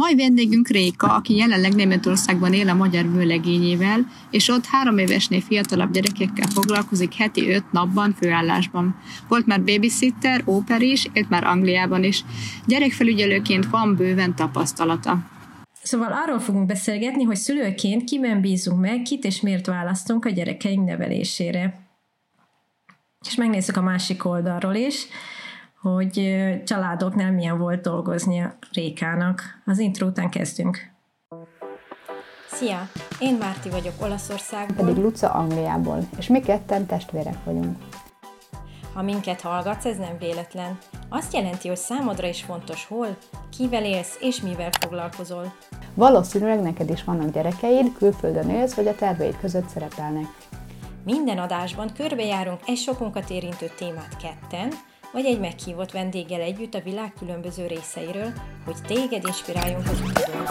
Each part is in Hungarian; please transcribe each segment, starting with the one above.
Mai vendégünk Réka, aki jelenleg Németországban él a magyar vőlegényével, és ott három évesnél fiatalabb gyerekekkel foglalkozik heti öt napban főállásban. Volt már babysitter, óper is, élt már Angliában is. Gyerekfelügyelőként van bőven tapasztalata. Szóval arról fogunk beszélgetni, hogy szülőként kiben bízunk meg, kit és miért választunk a gyerekeink nevelésére. És megnézzük a másik oldalról is hogy családoknál milyen volt dolgozni a Rékának. Az intro után kezdünk. Szia! Én Márti vagyok Olaszországból. Pedig Luca Angliából, és mi ketten testvérek vagyunk. Ha minket hallgatsz, ez nem véletlen. Azt jelenti, hogy számodra is fontos hol, kivel élsz és mivel foglalkozol. Valószínűleg neked is vannak gyerekeid, külföldön élsz, vagy a terveid között szerepelnek. Minden adásban körbejárunk egy sokunkat érintő témát ketten, vagy egy meghívott vendéggel együtt a világ különböző részeiről, hogy téged inspiráljunk az utadon.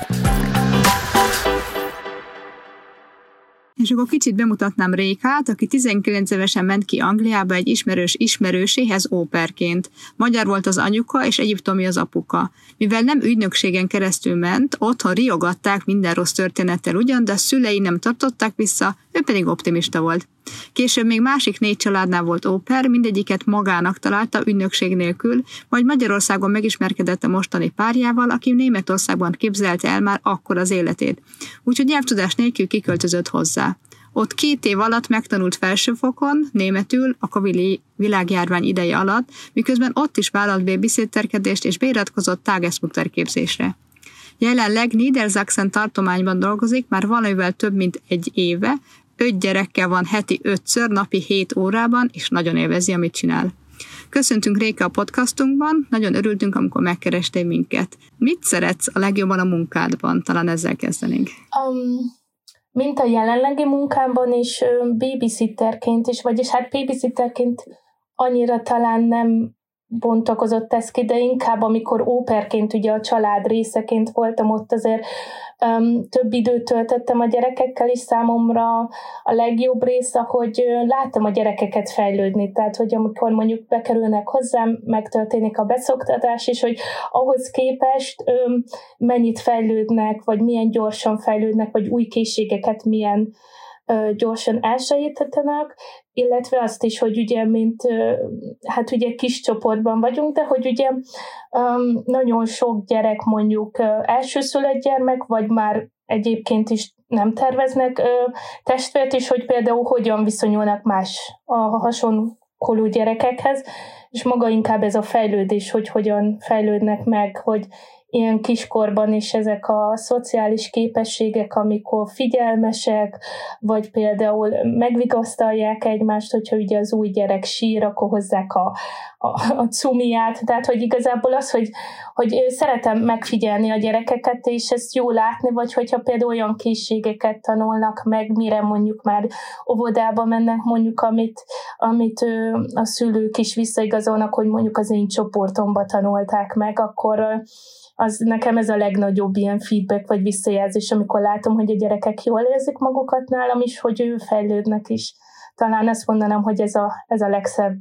És akkor kicsit bemutatnám Rékát, aki 19 évesen ment ki Angliába egy ismerős ismerőséhez óperként. Magyar volt az anyuka, és egyiptomi az apuka. Mivel nem ügynökségen keresztül ment, otthon riogatták minden rossz történettel ugyan, de a szülei nem tartották vissza, ő pedig optimista volt. Később még másik négy családnál volt óper, mindegyiket magának találta ügynökség nélkül, majd Magyarországon megismerkedett a mostani párjával, aki Németországban képzelte el már akkor az életét. Úgyhogy nyelvtudás nélkül kiköltözött hozzá. Ott két év alatt megtanult felsőfokon, németül, a Covid világjárvány ideje alatt, miközben ott is vállalt babysitterkedést és beiratkozott Tagesmutter képzésre. Jelenleg Niedersachsen tartományban dolgozik már valamivel több mint egy éve, öt gyerekkel van heti ötször, napi hét órában, és nagyon élvezi, amit csinál. Köszöntünk Réka a podcastunkban, nagyon örültünk, amikor megkerestél minket. Mit szeretsz a legjobban a munkádban? Talán ezzel kezdenénk. Um, mint a jelenlegi munkámban is, babysitterként is, vagyis hát babysitterként annyira talán nem bontakozott ez ki, de inkább amikor óperként, ugye a család részeként voltam ott, azért um, több időt töltöttem a gyerekekkel is számomra a legjobb része, hogy láttam a gyerekeket fejlődni, tehát hogy amikor mondjuk bekerülnek hozzám, megtörténik a beszoktatás, és hogy ahhoz képest um, mennyit fejlődnek, vagy milyen gyorsan fejlődnek, vagy új készségeket milyen gyorsan elsajítanak, illetve azt is, hogy ugye, mint hát ugye kis csoportban vagyunk, de hogy ugye nagyon sok gyerek mondjuk elsőszülött gyermek, vagy már egyébként is nem terveznek testvért, és hogy például hogyan viszonyulnak más a hasonló gyerekekhez, és maga inkább ez a fejlődés, hogy hogyan fejlődnek meg, hogy ilyen kiskorban is ezek a szociális képességek, amikor figyelmesek, vagy például megvigasztalják egymást, hogyha ugye az új gyerek sír, akkor hozzák a, a, a cumiát, tehát hogy igazából az, hogy, hogy szeretem megfigyelni a gyerekeket, és ezt jó látni, vagy hogyha például olyan készségeket tanulnak meg, mire mondjuk már óvodába mennek, mondjuk amit, amit a szülők is visszaigazolnak, hogy mondjuk az én csoportomba tanulták meg, akkor az nekem ez a legnagyobb ilyen feedback vagy visszajelzés, amikor látom, hogy a gyerekek jól érzik magukat nálam is, hogy ő fejlődnek is. Talán azt mondanám, hogy ez a, ez a legszebb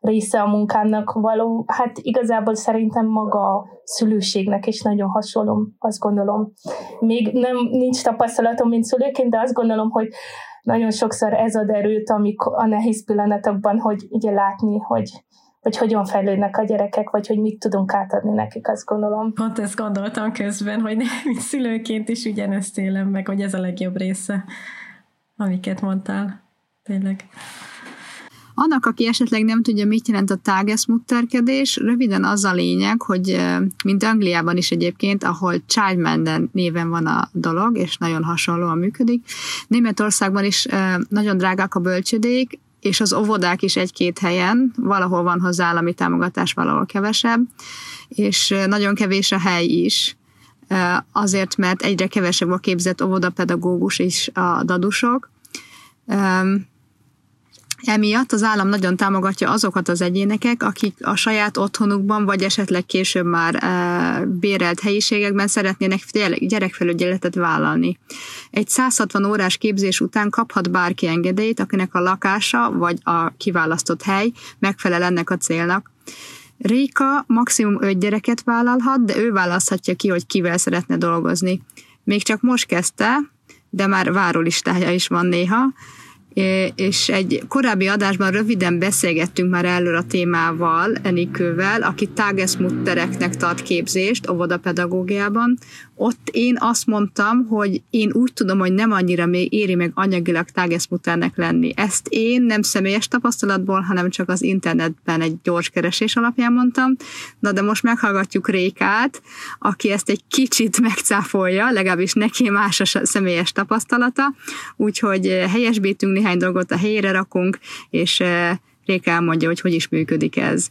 része a munkámnak való, hát igazából szerintem maga a szülőségnek is nagyon hasonló, azt gondolom. Még nem nincs tapasztalatom, mint szülőként, de azt gondolom, hogy nagyon sokszor ez ad erőt, amikor a nehéz pillanatokban, hogy ugye látni, hogy hogy hogyan fejlődnek a gyerekek, vagy hogy mit tudunk átadni nekik, azt gondolom. Pont ezt gondoltam közben, hogy nem, mint szülőként is ugyanezt élem meg, hogy ez a legjobb része, amiket mondtál. Tényleg. Annak, aki esetleg nem tudja, mit jelent a tágeszmutterkedés, röviden az a lényeg, hogy mint Angliában is egyébként, ahol Child néven van a dolog, és nagyon hasonlóan működik, Németországban is nagyon drágák a bölcsödék, és az óvodák is egy-két helyen, valahol van hozzá állami támogatás, valahol kevesebb, és nagyon kevés a hely is, azért, mert egyre kevesebb a képzett óvodapedagógus is a dadusok. Emiatt az állam nagyon támogatja azokat az egyénekek, akik a saját otthonukban, vagy esetleg később már e, bérelt helyiségekben szeretnének gyerekfelügyeletet vállalni. Egy 160 órás képzés után kaphat bárki engedélyt, akinek a lakása vagy a kiválasztott hely megfelel ennek a célnak. Réka maximum öt gyereket vállalhat, de ő választhatja ki, hogy kivel szeretne dolgozni. Még csak most kezdte, de már várólistája is van néha, és egy korábbi adásban röviden beszélgettünk már erről a témával, Enikővel, aki tágeszmuttereknek tart képzést óvodapedagógiában. Ott én azt mondtam, hogy én úgy tudom, hogy nem annyira még éri meg anyagilag tágeszmutternek lenni. Ezt én nem személyes tapasztalatból, hanem csak az internetben egy gyors keresés alapján mondtam. Na de most meghallgatjuk Rékát, aki ezt egy kicsit megcáfolja, legalábbis neki más a személyes tapasztalata, úgyhogy helyesbítünk néhány dolgot a helyére rakunk, és eh, Réka elmondja, hogy hogy is működik ez.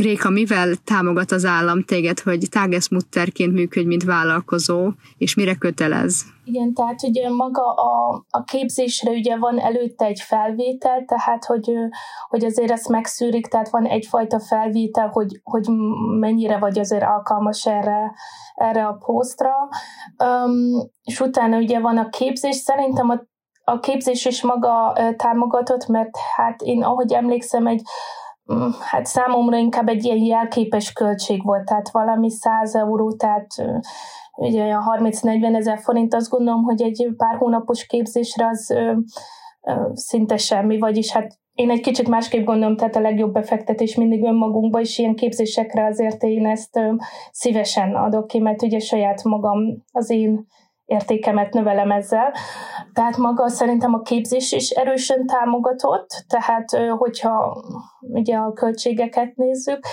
Réka, mivel támogat az állam téged, hogy tágeszmutterként működj, mint vállalkozó, és mire kötelez? Igen, tehát ugye maga a, a képzésre ugye van előtte egy felvétel, tehát hogy, hogy azért ezt megszűrik, tehát van egyfajta felvétel, hogy, hogy mennyire vagy azért alkalmas erre, erre a posztra. Um, és utána ugye van a képzés, szerintem a a képzés is maga támogatott, mert hát én, ahogy emlékszem, egy hát számomra inkább egy ilyen jelképes költség volt, tehát valami 100 euró, tehát ugye olyan 30-40 ezer forint, azt gondolom, hogy egy pár hónapos képzésre az ö, ö, szinte semmi, vagyis hát én egy kicsit másképp gondolom, tehát a legjobb befektetés mindig önmagunkba, és ilyen képzésekre azért én ezt ö, szívesen adok ki, mert ugye saját magam az én értékemet növelem ezzel. Tehát maga szerintem a képzés is erősen támogatott, tehát hogyha ugye a költségeket nézzük,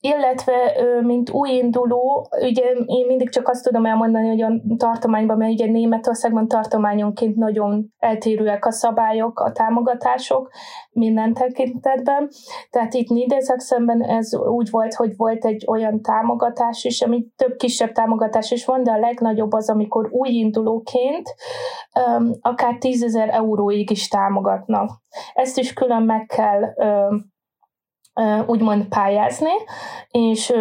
illetve mint újinduló, ugye én mindig csak azt tudom elmondani, hogy a tartományban, mert ugye Németországban tartományonként nagyon eltérőek a szabályok, a támogatások minden tekintetben. Tehát itt Niedersachsenben ez úgy volt, hogy volt egy olyan támogatás is, ami több kisebb támogatás is van, de a legnagyobb az, amikor újindulóként akár 10 ezer euróig is támogatnak. Ezt is külön meg kell úgymond pályázni, és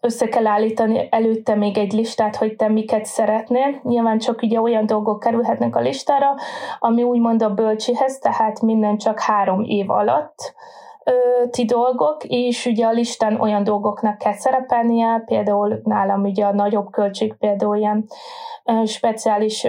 össze kell állítani előtte még egy listát, hogy te miket szeretnél. Nyilván csak ugye olyan dolgok kerülhetnek a listára, ami úgymond a bölcsihez, tehát minden csak három év alatt ti dolgok, és ugye a listán olyan dolgoknak kell szerepelnie, például nálam ugye a nagyobb költség például ilyen speciális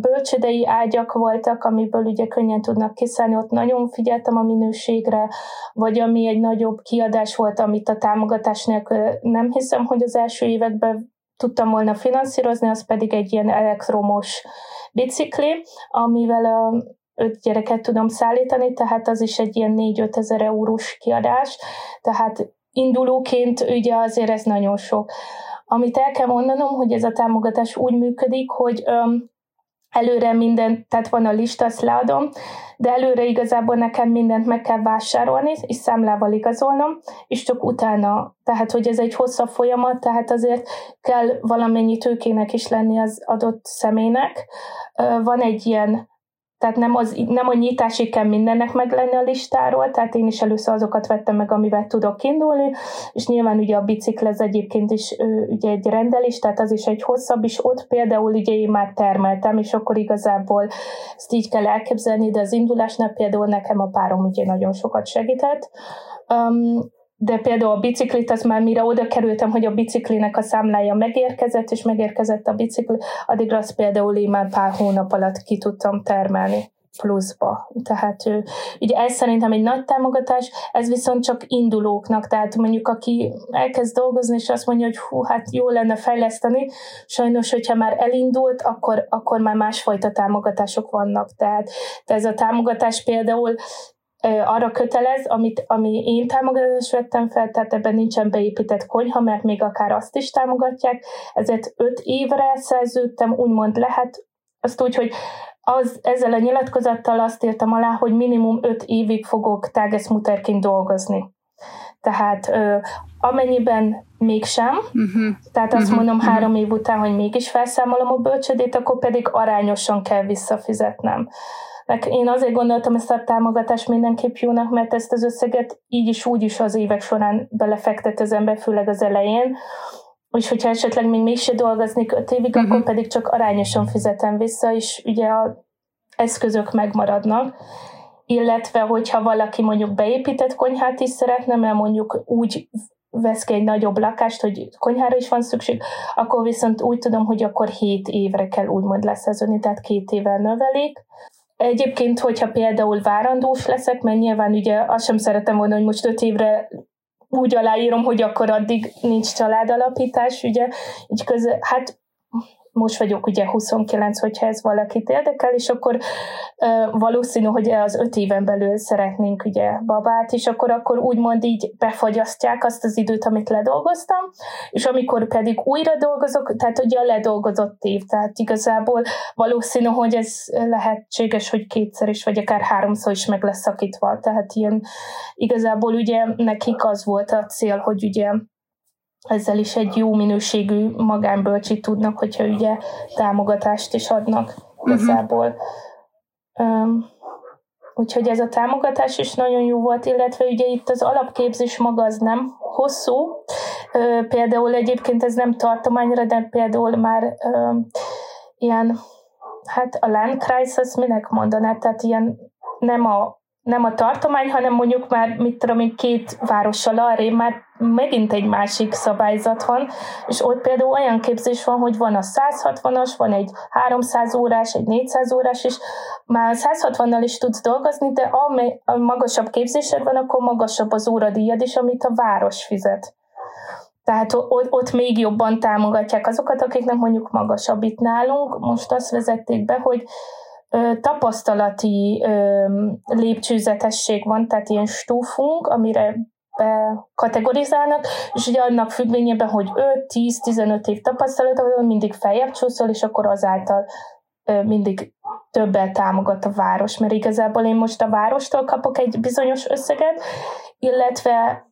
bölcsödei ágyak voltak, amiből ugye könnyen tudnak kiszállni, ott nagyon figyeltem a minőségre, vagy ami egy nagyobb kiadás volt, amit a támogatás nélkül nem hiszem, hogy az első években tudtam volna finanszírozni, az pedig egy ilyen elektromos bicikli, amivel a öt gyereket tudom szállítani, tehát az is egy ilyen 4-5 ezer eurós kiadás, tehát indulóként ugye azért ez nagyon sok. Amit el kell mondanom, hogy ez a támogatás úgy működik, hogy öm, előre minden, tehát van a lista, azt leadom, de előre igazából nekem mindent meg kell vásárolni, és számlával igazolnom, és csak utána, tehát hogy ez egy hosszabb folyamat, tehát azért kell valamennyi tőkének is lenni az adott személynek. Van egy ilyen tehát nem, az, nem a nyitásig kell mindennek meg lenni a listáról, tehát én is először azokat vettem meg, amivel tudok indulni, és nyilván ugye a biciklez egyébként is ugye egy rendelés, tehát az is egy hosszabb, és ott például ugye én már termeltem, és akkor igazából ezt így kell elképzelni, de az indulásnál például nekem a párom ugye nagyon sokat segített. Um, de például a biciklit, az már mire oda kerültem, hogy a biciklinek a számlája megérkezett, és megérkezett a bicikli, addigra azt például én már pár hónap alatt ki tudtam termelni pluszba. Tehát ő, ugye ez szerintem egy nagy támogatás, ez viszont csak indulóknak, tehát mondjuk aki elkezd dolgozni, és azt mondja, hogy hú, hát jó lenne fejleszteni, sajnos, hogyha már elindult, akkor, akkor már másfajta támogatások vannak. Tehát de ez a támogatás például arra kötelez, amit, ami én támogatást vettem fel, tehát ebben nincsen beépített konyha, mert még akár azt is támogatják, ezért öt évre szerződtem, úgymond lehet, azt úgy, hogy az, ezzel a nyilatkozattal azt írtam alá, hogy minimum öt évig fogok tágeszmuterként dolgozni. Tehát ö, amennyiben mégsem, uh-huh. tehát azt uh-huh. mondom három év után, hogy mégis felszámolom a bölcsödét, akkor pedig arányosan kell visszafizetnem. Én azért gondoltam ezt a támogatást mindenképp jónak, mert ezt az összeget így is úgy is az évek során belefektet az ember, főleg az elején, és hogyha esetleg még mégse dolgoznék öt évig, uh-huh. akkor pedig csak arányosan fizetem vissza, és ugye a eszközök megmaradnak. Illetve, hogyha valaki mondjuk beépített konyhát is szeretne, mert mondjuk úgy vesz ki egy nagyobb lakást, hogy konyhára is van szükség, akkor viszont úgy tudom, hogy akkor 7 évre kell úgymond leszeződni, tehát két évvel növelik. Egyébként, hogyha például várandós leszek, mert nyilván ugye azt sem szeretem volna, hogy most 5 évre úgy aláírom, hogy akkor addig nincs családalapítás, ugye, így köze, hát most vagyok ugye 29, hogyha ez valakit érdekel, és akkor valószínű, hogy az öt éven belül szeretnénk ugye babát, és akkor, akkor úgymond így befagyasztják azt az időt, amit ledolgoztam, és amikor pedig újra dolgozok, tehát ugye a ledolgozott év, tehát igazából valószínű, hogy ez lehetséges, hogy kétszer is, vagy akár háromszor is meg lesz szakítva, tehát ilyen igazából ugye nekik az volt a cél, hogy ugye ezzel is egy jó minőségű magánbölcsit tudnak, hogyha ugye támogatást is adnak uh-huh. igazából. Um, úgyhogy ez a támogatás is nagyon jó volt, illetve ugye itt az alapképzés maga az nem hosszú, uh, például egyébként ez nem tartományra, de például már uh, ilyen, hát a Landkreis, az minek mondaná, tehát ilyen nem a nem a tartomány, hanem mondjuk már, mit tudom én, két várossal arrébb már megint egy másik szabályzat van, és ott például olyan képzés van, hogy van a 160-as, van egy 300 órás, egy 400 órás is, már 160-nal is tudsz dolgozni, de a magasabb képzésed van, akkor magasabb az óradíjad is, amit a város fizet. Tehát ott még jobban támogatják azokat, akiknek mondjuk magasabb itt nálunk. Most azt vezették be, hogy tapasztalati lépcsőzetesség van, tehát ilyen stúfunk, amire kategorizálnak, és ugye annak függvényében, hogy 5-10-15 év tapasztalat, mindig feljebb csúszol, és akkor azáltal mindig többel támogat a város, mert igazából én most a várostól kapok egy bizonyos összeget, illetve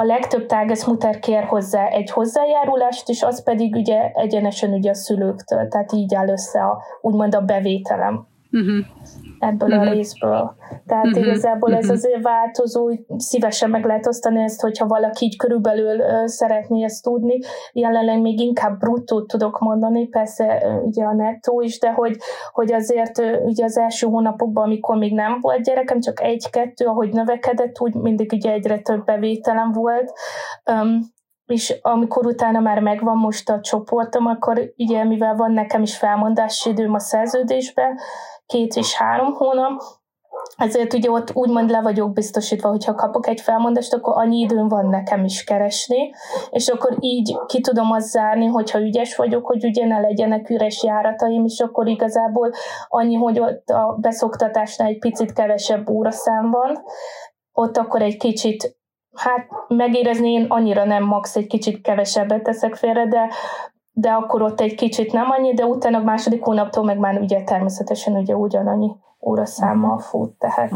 a legtöbb tágeszmuter kér hozzá egy hozzájárulást, és az pedig ugye egyenesen ugye a szülőktől, tehát így áll össze a, úgymond a bevételem. Uh-huh ebből uh-huh. a mhm. részből. Tehát uh-huh. igazából ez mhm. azért változó, szívesen meg lehet osztani ezt, hogyha valaki így körülbelül uh, szeretné ezt tudni. Jelenleg még inkább bruttót tudok mondani, persze uh, ugye a nettó is, de hogy, hogy azért uh, ugye az első hónapokban, amikor még nem volt gyerekem, csak egy-kettő, ahogy növekedett, úgy mindig ugye egyre több bevételem volt. Um, és amikor utána már megvan most a csoportom, akkor ugye mivel van nekem is felmondási időm a szerződésben, két és három hónap, ezért ugye ott úgymond le vagyok biztosítva, hogyha kapok egy felmondást, akkor annyi időm van nekem is keresni, és akkor így ki tudom azt zárni, hogyha ügyes vagyok, hogy ugye ne legyenek üres járataim, és akkor igazából annyi, hogy ott a beszoktatásnál egy picit kevesebb óraszám van, ott akkor egy kicsit hát megérezni én annyira nem max, egy kicsit kevesebbet teszek félre, de de akkor ott egy kicsit nem annyi, de utána a második hónaptól meg már ugye természetesen ugye ugyanannyi óraszámmal mhm. fut, tehát...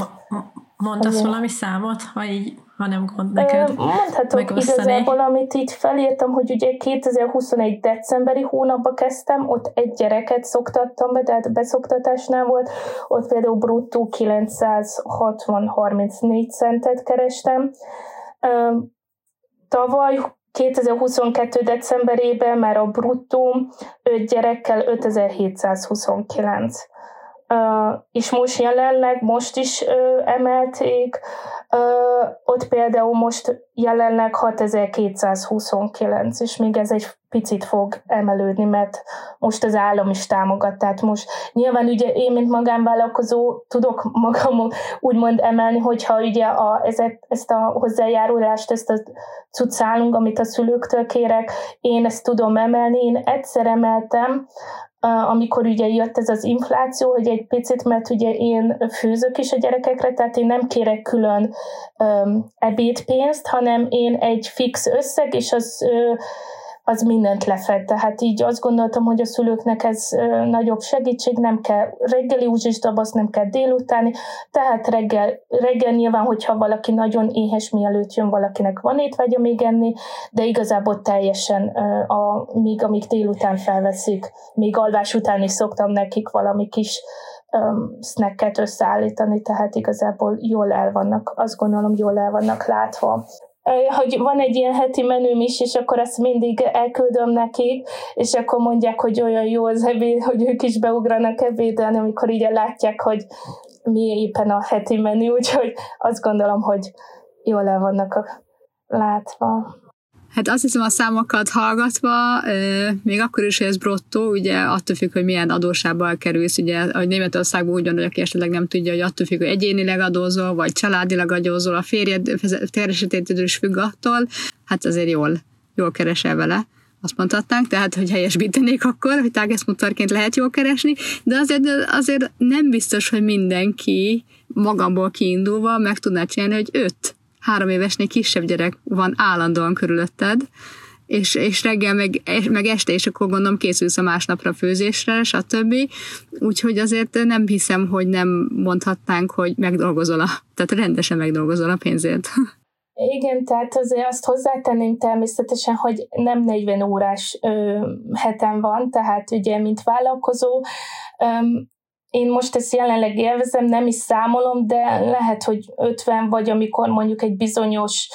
Mondasz azért. valami számot, ha így, ha nem gond neked Mondhatok igazából, amit így felírtam, hogy ugye 2021 decemberi hónapba kezdtem, ott egy gyereket szoktattam be, tehát beszoktatásnál volt, ott például bruttó 960-34 centet kerestem. Tavaly 2022. decemberében már a bruttó 5 gyerekkel 5729. És most jelenleg, most is emelték, ott például most jelenleg 6229, és még ez egy picit fog emelődni, mert most az állam is támogat, tehát most nyilván ugye én, mint magánvállalkozó tudok magam úgymond emelni, hogyha ugye a, ezet, ezt a hozzájárulást, ezt a cuccálunk, amit a szülőktől kérek, én ezt tudom emelni, én egyszer emeltem, amikor ugye jött ez az infláció, hogy egy picit, mert ugye én főzök is a gyerekekre, tehát én nem kérek külön um, ebédpénzt, hanem én egy fix összeg, és az uh, az mindent lefed. Tehát így azt gondoltam, hogy a szülőknek ez nagyobb segítség, nem kell reggeli úgyis doboz, nem kell délutáni, tehát reggel, reggel nyilván, hogyha valaki nagyon éhes, mielőtt jön valakinek van étvágya még enni, de igazából teljesen, a, míg amíg délután felveszik, még alvás után is szoktam nekik valami kis snacket összeállítani, tehát igazából jól el vannak, azt gondolom, jól el vannak látva hogy van egy ilyen heti menüm is, és akkor ezt mindig elküldöm nekik, és akkor mondják, hogy olyan jó az ebéd, hogy ők is beugranak ebédelni, amikor így látják, hogy mi éppen a heti menü, úgyhogy azt gondolom, hogy jól el vannak a látva. Hát azt hiszem a számokat hallgatva, még akkor is, hogy ez brottó, ugye attól függ, hogy milyen adósábbal kerülsz, ugye a Németországban úgy van, hogy aki esetleg nem tudja, hogy attól függ, hogy egyénileg adózol, vagy családilag adózol, a férjed keresetétől is függ attól, hát azért jól, jól keresel vele azt mondhatnánk, tehát hogy helyesbítenék akkor, hogy tágeszmutarként lehet jól keresni, de azért, azért nem biztos, hogy mindenki magamból kiindulva meg tudná csinálni, hogy öt három évesnél kisebb gyerek van állandóan körülötted, és, és reggel meg, meg este, és akkor gondolom készülsz a másnapra főzésre, stb. Úgyhogy azért nem hiszem, hogy nem mondhatnánk, hogy megdolgozol a, tehát rendesen megdolgozol a pénzért. Igen, tehát azért azt hozzátenném természetesen, hogy nem 40 órás ö, hetem van, tehát ugye, mint vállalkozó, ö, én most ezt jelenleg élvezem, nem is számolom, de lehet, hogy 50 vagy amikor mondjuk egy bizonyos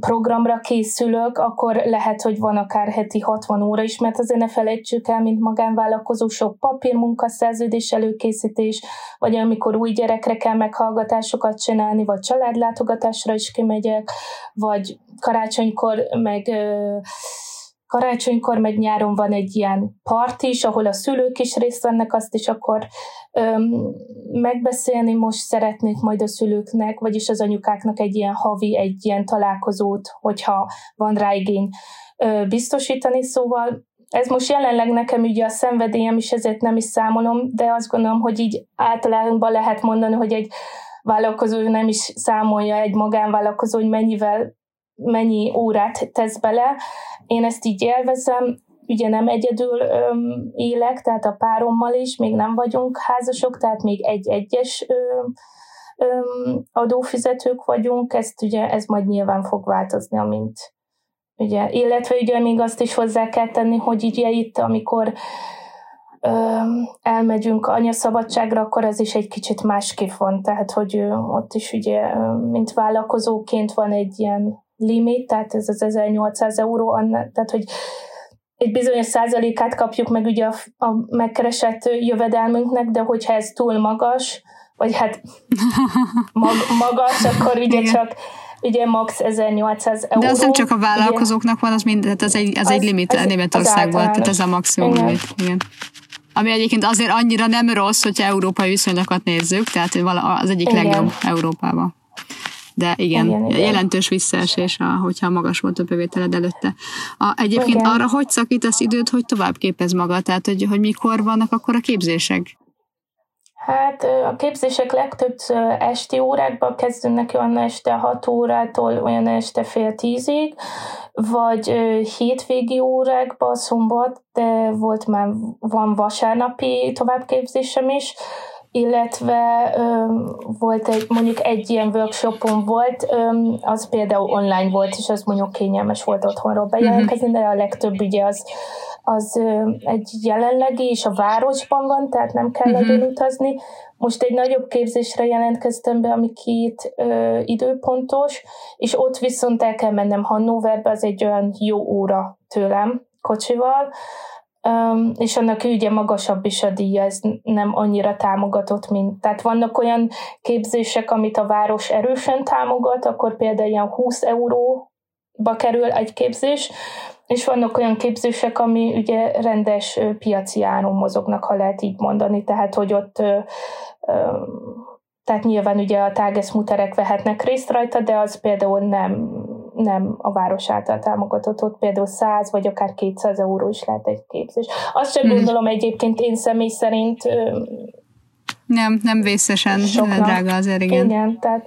programra készülök, akkor lehet, hogy van akár heti 60 óra is, mert azért ne felejtsük el, mint magánvállalkozó, sok papírmunka, szerződés előkészítés, vagy amikor új gyerekre kell meghallgatásokat csinálni, vagy családlátogatásra is kimegyek, vagy karácsonykor meg karácsonykor, meg nyáron van egy ilyen part is, ahol a szülők is részt vennek, azt is akkor öm, megbeszélni most szeretnék majd a szülőknek, vagyis az anyukáknak egy ilyen havi, egy ilyen találkozót, hogyha van rá igény ö, biztosítani, szóval ez most jelenleg nekem ugye a szenvedélyem is, ezért nem is számolom, de azt gondolom, hogy így általában lehet mondani, hogy egy vállalkozó nem is számolja egy magánvállalkozó, hogy mennyivel mennyi órát tesz bele. Én ezt így élvezem, ugye nem egyedül öm, élek, tehát a párommal is, még nem vagyunk házasok, tehát még egy-egyes adófizetők vagyunk, ezt ugye ez majd nyilván fog változni, amint ugye, illetve ugye még azt is hozzá kell tenni, hogy ugye itt, amikor öm, elmegyünk anyaszabadságra, akkor ez is egy kicsit másképp van, tehát hogy ö, ott is ugye, mint vállalkozóként van egy ilyen limit, tehát ez az 1800 euró, anna, tehát hogy egy bizonyos százalékát kapjuk meg ugye a, a megkeresett jövedelmünknek, de hogyha ez túl magas, vagy hát mag, magas, akkor ugye csak ugye max 1800 euró. De az nem csak a vállalkozóknak van, az mind, tehát az egy, az, az egy limit ez, Németországban, tehát ez a maximum Igen. limit. Igen. Ami egyébként azért annyira nem rossz, hogyha európai viszonyokat nézzük, tehát az egyik Igen. legjobb Európában de igen, igen, igen. jelentős visszaesés, a, hogyha magas volt a bevételed előtte. A, egyébként igen. arra hogy szakítasz időt, hogy tovább képez magad, tehát hogy, hogy mikor vannak akkor a képzések? Hát a képzések legtöbbször esti órákban kezdődnek olyan este 6 órától olyan este fél tízig, vagy hétvégi órákban szombat, de volt már, van vasárnapi továbbképzésem is, illetve ö, volt egy, mondjuk egy ilyen workshopon volt, ö, az például online volt, és az mondjuk kényelmes volt otthonról bejelentkezni, de a legtöbb ugye az, az ö, egy jelenlegi, és a városban van, tehát nem kell uh-huh. nagyon utazni. Most egy nagyobb képzésre jelentkeztem be, ami két ö, időpontos, és ott viszont el kell mennem Hannoverbe, az egy olyan jó óra tőlem kocsival, És annak ugye magasabb is a díja, ez nem annyira támogatott, mint. Tehát vannak olyan képzések, amit a város erősen támogat, akkor például ilyen 20 euróba kerül egy képzés, és vannak olyan képzések, ami ugye rendes piaci áron mozognak, ha lehet így mondani, tehát hogy ott tehát nyilván ugye a tágeszmuterek vehetnek részt rajta, de az például nem nem a város által támogatott, ott például 100 vagy akár 200 euró is lehet egy képzés. Azt sem hmm. gondolom egyébként én személy szerint nem, nem vészesen soknak. drága azért, igen. Igen, tehát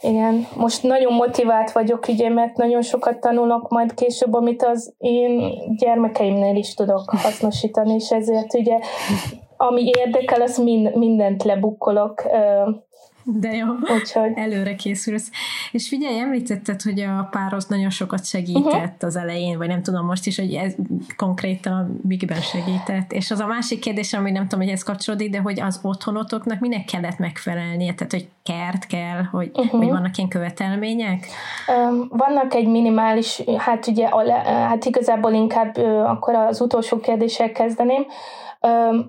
igen, most nagyon motivált vagyok, ugye, mert nagyon sokat tanulok majd később, amit az én gyermekeimnél is tudok hasznosítani, és ezért ugye, ami érdekel, az mind, mindent lebukkolok de jó, Úgyhogy. előre készülsz. És figyelj, említetted, hogy a páros nagyon sokat segített uh-huh. az elején, vagy nem tudom most is, hogy ez konkrétan miben segített. És az a másik kérdés, ami nem tudom, hogy ez kapcsolódik, de hogy az otthonotoknak minek kellett megfelelnie, tehát hogy kert kell, hogy, uh-huh. hogy vannak ilyen követelmények? Um, vannak egy minimális, hát ugye, hát igazából inkább akkor az utolsó kérdéssel kezdeném.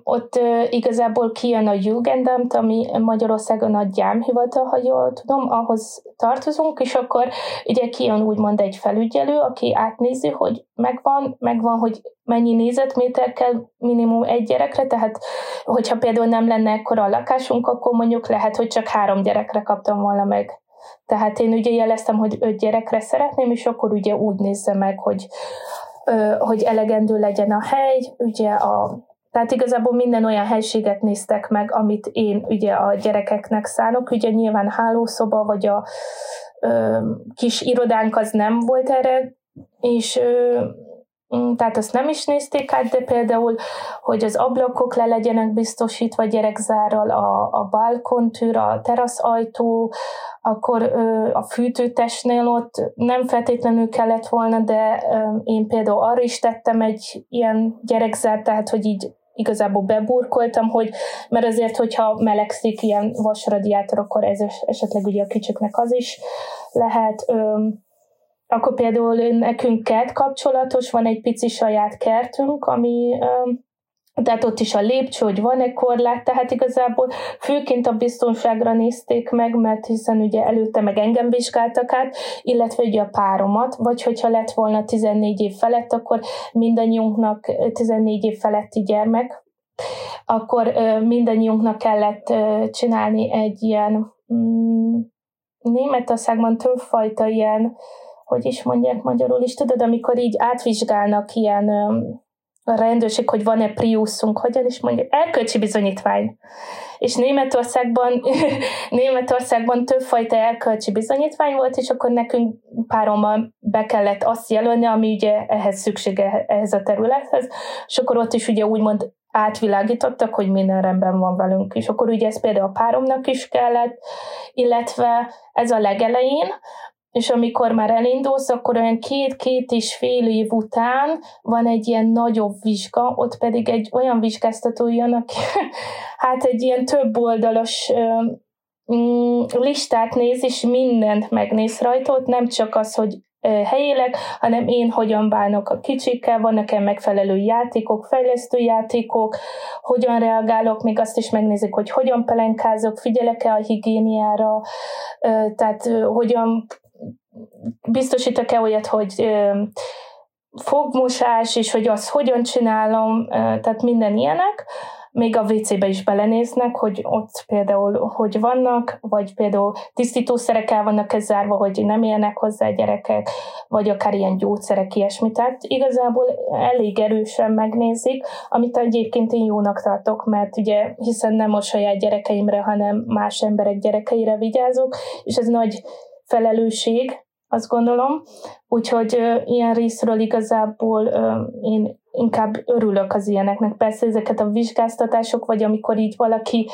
Ott igazából kijön a Jugendamt, ami Magyarországon a gyámhivatal, ha jól tudom, ahhoz tartozunk, és akkor ugye kijön úgymond egy felügyelő, aki átnézi, hogy megvan, megvan, hogy mennyi nézetméter kell minimum egy gyerekre, tehát hogyha például nem lenne ekkora a lakásunk, akkor mondjuk lehet, hogy csak három gyerekre kaptam volna meg. Tehát én ugye jeleztem, hogy öt gyerekre szeretném, és akkor ugye úgy nézze meg, hogy, hogy elegendő legyen a hely, ugye a tehát igazából minden olyan helységet néztek meg, amit én ugye a gyerekeknek szánok. Ugye nyilván hálószoba, vagy a ö, kis irodánk az nem volt erre, és ö, mm, tehát azt nem is nézték át, de például, hogy az ablakok le legyenek biztosítva gyerekzárral, a, a balkontűr, a teraszajtó, akkor ö, a fűtőtestnél ott nem feltétlenül kellett volna, de ö, én például arra is tettem egy ilyen gyerekzár, tehát hogy így igazából beburkoltam, hogy, mert azért, hogyha melegszik ilyen vasradiátor, akkor ez esetleg ugye a kicsiknek az is lehet. Öm, akkor például nekünk kert kapcsolatos, van egy pici saját kertünk, ami öm, tehát ott is a lépcső, hogy van-e korlát, tehát igazából főként a biztonságra nézték meg, mert hiszen ugye előtte meg engem vizsgáltak át, illetve ugye a páromat, vagy hogyha lett volna 14 év felett, akkor mindannyiunknak 14 év feletti gyermek, akkor mindannyiunknak kellett csinálni egy ilyen mm, Németországban többfajta ilyen, hogy is mondják magyarul is, tudod, amikor így átvizsgálnak ilyen a rendőrség, hogy van-e Priusunk, hogyan is mondja, erkölcsi bizonyítvány. És Németországban, Németországban többfajta erkölcsi bizonyítvány volt, és akkor nekünk párommal be kellett azt jelölni, ami ugye ehhez szüksége ehhez a területhez, és akkor ott is ugye úgymond átvilágítottak, hogy minden rendben van velünk. És akkor ugye ez például a páromnak is kellett, illetve ez a legelején, és amikor már elindulsz, akkor olyan két-két és fél év után van egy ilyen nagyobb vizsga, ott pedig egy olyan vizsgáztató jön, aki hát egy ilyen több oldalas mm, listát néz, és mindent megnéz rajta, nem csak az, hogy helyileg, hanem én hogyan bánok a kicsikkel, van nekem megfelelő játékok, fejlesztő játékok, hogyan reagálok, még azt is megnézik, hogy hogyan pelenkázok, figyelek-e a higiéniára, tehát hogyan biztosítok-e olyat, hogy fogmosás, és hogy azt hogyan csinálom, tehát minden ilyenek, még a WC-be is belenéznek, hogy ott például hogy vannak, vagy például tisztítószerek el vannak ez zárva, hogy nem élnek hozzá gyerekek, vagy akár ilyen gyógyszerek, ilyesmi. Tehát igazából elég erősen megnézik, amit egyébként én jónak tartok, mert ugye hiszen nem a saját gyerekeimre, hanem más emberek gyerekeire vigyázok, és ez nagy felelősség, azt gondolom. Úgyhogy ö, ilyen részről igazából ö, én inkább örülök az ilyeneknek. Persze ezeket a vizsgáztatások, vagy amikor így valaki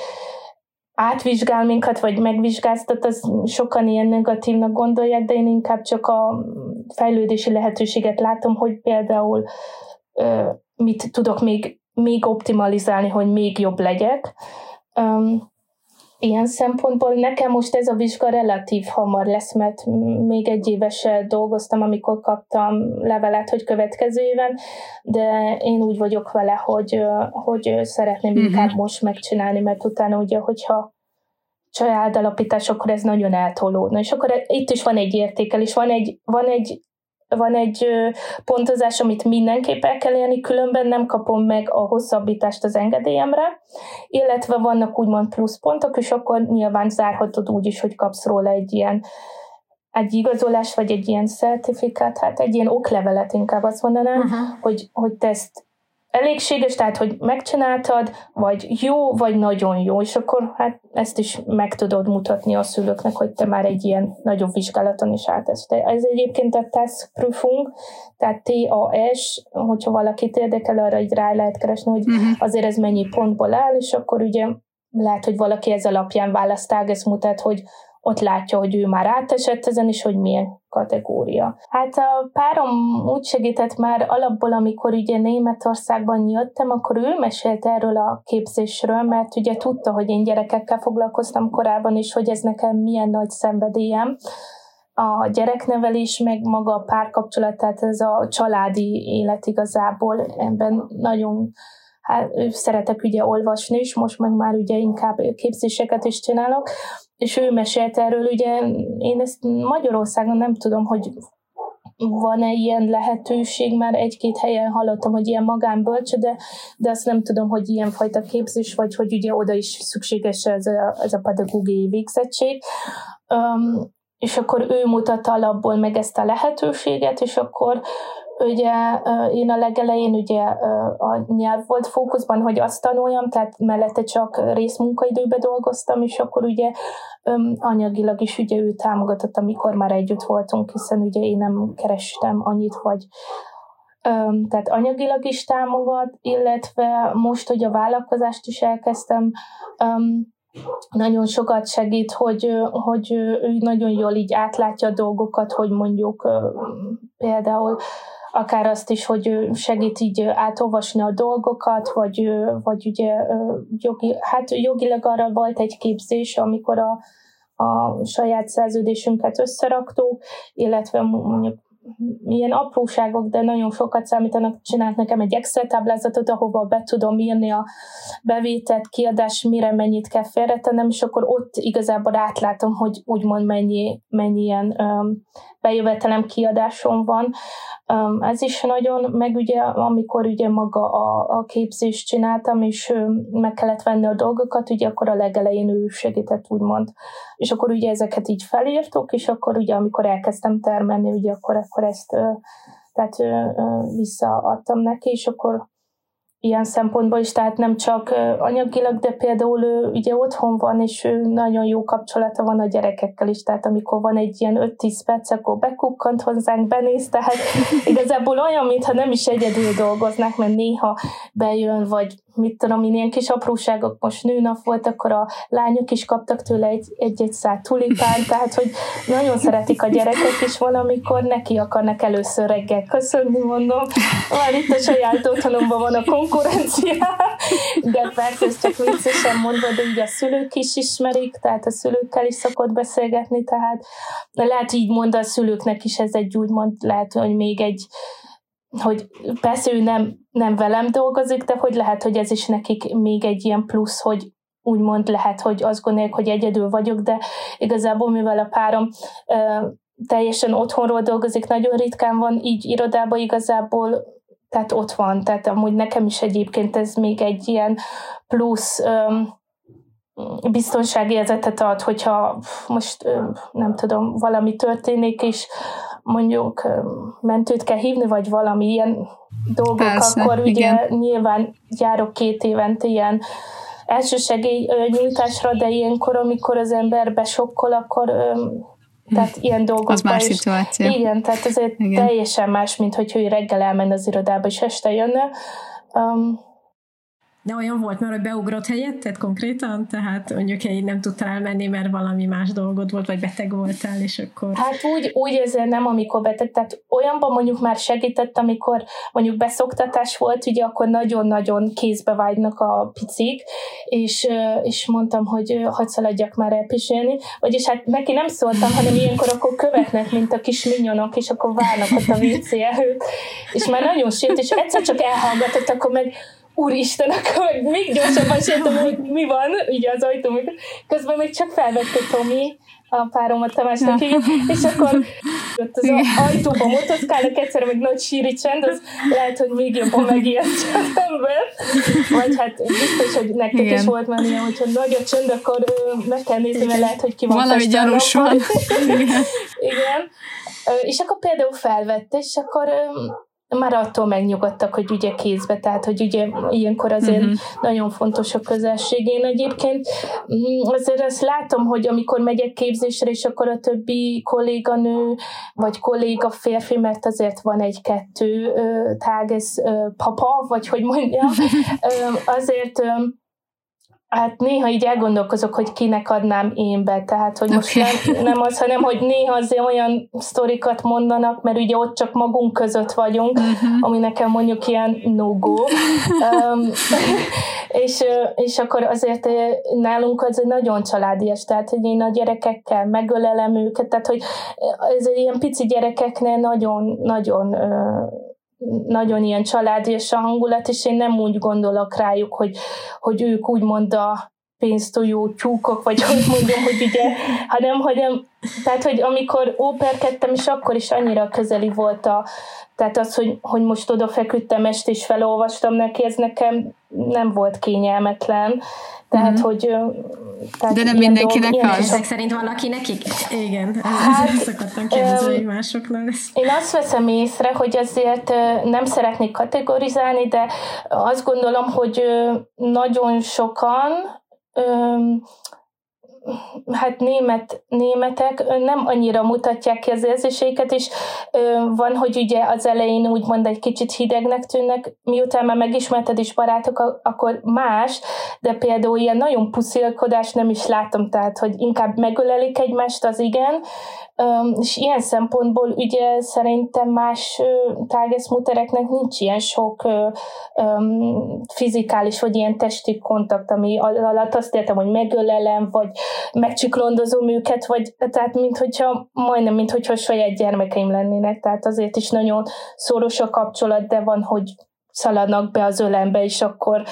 átvizsgál minket, vagy megvizsgáztat, az sokan ilyen negatívnak gondolják, de én inkább csak a fejlődési lehetőséget látom, hogy például ö, mit tudok még, még optimalizálni, hogy még jobb legyek. Um, Ilyen szempontból nekem most ez a vizsga relatív hamar lesz, mert még egy évese dolgoztam, amikor kaptam levelet, hogy következő éven, de én úgy vagyok vele, hogy, hogy szeretném uh-huh. inkább most megcsinálni, mert utána ugye, hogyha családalapítás, akkor ez nagyon eltolódna. És akkor itt is van egy értékelés, van egy, van egy van egy pontozás, amit mindenképp el kell élni, különben nem kapom meg a hosszabbítást az engedélyemre, illetve vannak úgymond pluszpontok, és akkor nyilván zárhatod úgy is, hogy kapsz róla egy ilyen egy igazolás, vagy egy ilyen certifikát, hát egy ilyen oklevelet inkább azt mondanám, uh-huh. hogy, hogy te ezt elégséges, tehát hogy megcsináltad, vagy jó, vagy nagyon jó, és akkor hát ezt is meg tudod mutatni a szülőknek, hogy te már egy ilyen nagyobb vizsgálaton is átesz. Ez egyébként a Taskprüfung, tehát TAS, hogyha valakit érdekel, arra így rá lehet keresni, hogy uh-huh. azért ez mennyi pontból áll, és akkor ugye lehet, hogy valaki ez alapján választál, ez mutat, hogy ott látja, hogy ő már átesett ezen, és hogy milyen kategória. Hát a párom úgy segített már alapból, amikor ugye Németországban jöttem, akkor ő mesélt erről a képzésről, mert ugye tudta, hogy én gyerekekkel foglalkoztam korábban, és hogy ez nekem milyen nagy szenvedélyem a gyereknevelés, meg maga a párkapcsolat, tehát ez a családi élet igazából ebben nagyon hát szeretek ugye olvasni, és most meg már ugye inkább képzéseket is csinálok, és ő mesélt erről, ugye én ezt Magyarországon nem tudom, hogy van-e ilyen lehetőség, már egy-két helyen hallottam, hogy ilyen magánbölcs, de, de azt nem tudom, hogy ilyen fajta képzés, vagy hogy ugye oda is szükséges ez a, ez a pedagógiai végzettség. Um, és akkor ő mutatta alapból meg ezt a lehetőséget, és akkor ugye én a legelején ugye a nyelv volt fókuszban, hogy azt tanuljam, tehát mellette csak részmunkaidőbe dolgoztam, és akkor ugye anyagilag is ugye ő támogatott, amikor már együtt voltunk, hiszen ugye én nem kerestem annyit, vagy tehát anyagilag is támogat, illetve most, hogy a vállalkozást is elkezdtem, nagyon sokat segít, hogy, hogy ő nagyon jól így átlátja a dolgokat, hogy mondjuk például akár azt is, hogy segít így átolvasni a dolgokat, vagy, vagy ugye jogi, hát jogilag arra volt egy képzés, amikor a, a saját szerződésünket összeraktuk, illetve mondjuk ilyen apróságok, de nagyon sokat számítanak, csinált nekem egy Excel táblázatot, ahova be tudom írni a bevételt, kiadás, mire mennyit kell félretennem, és akkor ott igazából átlátom, hogy úgymond mennyi, mennyi ilyen um, bejövetelem kiadásom van. Ez is nagyon, meg ugye amikor ugye maga a, a képzést csináltam, és meg kellett venni a dolgokat, ugye akkor a legelején ő segített úgymond. És akkor ugye ezeket így felírtuk, és akkor ugye amikor elkezdtem termelni, ugye akkor, akkor ezt tehát visszaadtam neki, és akkor ilyen szempontból is, tehát nem csak anyagilag, de például ő ugye otthon van, és ő nagyon jó kapcsolata van a gyerekekkel is, tehát amikor van egy ilyen 5-10 perc, akkor bekukkant hozzánk, benéz, tehát igazából olyan, mintha nem is egyedül dolgoznak, mert néha bejön, vagy mit tudom én, ilyen kis apróságok, most nőnap volt, akkor a lányok is kaptak tőle egy-egy szát tulipán, tehát hogy nagyon szeretik a gyerekek is valamikor, neki akarnak először reggel köszönni, mondom, már itt a saját otthonomban van a konkurencia, de persze ez csak viccesen mondva, de így a szülők is ismerik, tehát a szülőkkel is szokott beszélgetni, tehát lehet így mond a szülőknek is ez egy úgymond, lehet, hogy még egy hogy persze ő nem, nem velem dolgozik, de hogy lehet, hogy ez is nekik még egy ilyen plusz, hogy úgymond lehet, hogy azt gondolják, hogy egyedül vagyok, de igazából mivel a párom ö, teljesen otthonról dolgozik, nagyon ritkán van így irodába igazából, tehát ott van, tehát amúgy nekem is egyébként ez még egy ilyen plusz ö, biztonságérzetet ad, hogyha most nem tudom, valami történik, és mondjuk mentőt kell hívni, vagy valami ilyen dolgok, Persze, akkor ugye igen. nyilván járok két évente ilyen elsősegély nyújtásra, de ilyenkor, amikor az ember besokkol, akkor tehát ilyen dolgok. Az más szituáció. Igen, tehát azért igen. teljesen más, mint hogy ő reggel elmenne az irodába, és este jönne. Um, de olyan volt már, hogy beugrott helyetted konkrétan? Tehát mondjuk egy nem tudtál elmenni, mert valami más dolgod volt, vagy beteg voltál, és akkor... Hát úgy, úgy ezzel nem, amikor beteg, tehát olyanban mondjuk már segített, amikor mondjuk beszoktatás volt, ugye akkor nagyon-nagyon kézbe vágynak a picik, és, és mondtam, hogy hadd szaladjak már elpisélni, vagyis hát neki nem szóltam, hanem ilyenkor akkor követnek, mint a kis minyonok, és akkor várnak ott a WC előtt, és már nagyon sért, és egyszer csak elhallgatott, akkor meg úristen, akkor még gyorsabban sértem, hogy mi van, ugye az ajtó, közben még csak felvette Tomi, a páromat Tamásnak így, és akkor ott az ajtóba motoszkálnak, egyszerre meg nagy síri csend, az lehet, hogy még jobban megijesztje az ember. Vagy hát biztos, hogy nektek Igen. is volt már ilyen, hogyha nagy a csend, akkor meg kell nézni, mert lehet, hogy ki van Valami gyanús van. Igen. Igen. És akkor például felvette, és akkor már attól megnyugodtak, hogy ugye kézbe, tehát hogy ugye ilyenkor azért uh-huh. nagyon fontos a közelség. Én egyébként mm, azért azt látom, hogy amikor megyek képzésre, és akkor a többi kolléganő, vagy kolléga férfi, mert azért van egy-kettő tág, ez papa, vagy hogy mondjam, azért Hát néha így elgondolkozok, hogy kinek adnám én be, tehát hogy most okay. nem, nem az, hanem hogy néha azért olyan sztorikat mondanak, mert ugye ott csak magunk között vagyunk, uh-huh. ami nekem mondjuk ilyen no-go. um, és, és akkor azért nálunk az nagyon családias, tehát hogy én a gyerekekkel megölelem őket, tehát hogy ez ilyen pici gyerekeknél nagyon, nagyon ilyen családias a hangulat, és én nem úgy gondolok rájuk, hogy, hogy ők úgymond a pénztojó tyúkok, vagy hogy mondjam, hogy ugye, hanem, hogy tehát, hogy amikor óperkedtem, és akkor is annyira közeli volt a, tehát az, hogy, hogy most oda feküdtem est és felolvastam neki, ez nekem nem volt kényelmetlen. Tehát, mm-hmm. hogy... Tehát De nem mindenkinek dolg, az. Ezek szerint van, aki nekik? Igen, hát, szokottam kérdezni másoknál. Én azt veszem észre, hogy azért nem szeretnék kategorizálni, de azt gondolom, hogy nagyon sokan hát német, németek nem annyira mutatják ki az érzéseiket, és van, hogy ugye az elején úgymond egy kicsit hidegnek tűnnek, miután már megismerted is barátok, akkor más, de például ilyen nagyon puszilkodás nem is látom, tehát hogy inkább megölelik egymást, az igen, és ilyen szempontból ugye szerintem más tágeszmutereknek nincs ilyen sok fizikális vagy ilyen testi kontakt, ami alatt azt értem, hogy megölelem, vagy megcsiklondozom őket, vagy tehát mint hogyha, majdnem, mint hogyha saját gyermekeim lennének, tehát azért is nagyon szoros a kapcsolat, de van, hogy szaladnak be az ölembe, és akkor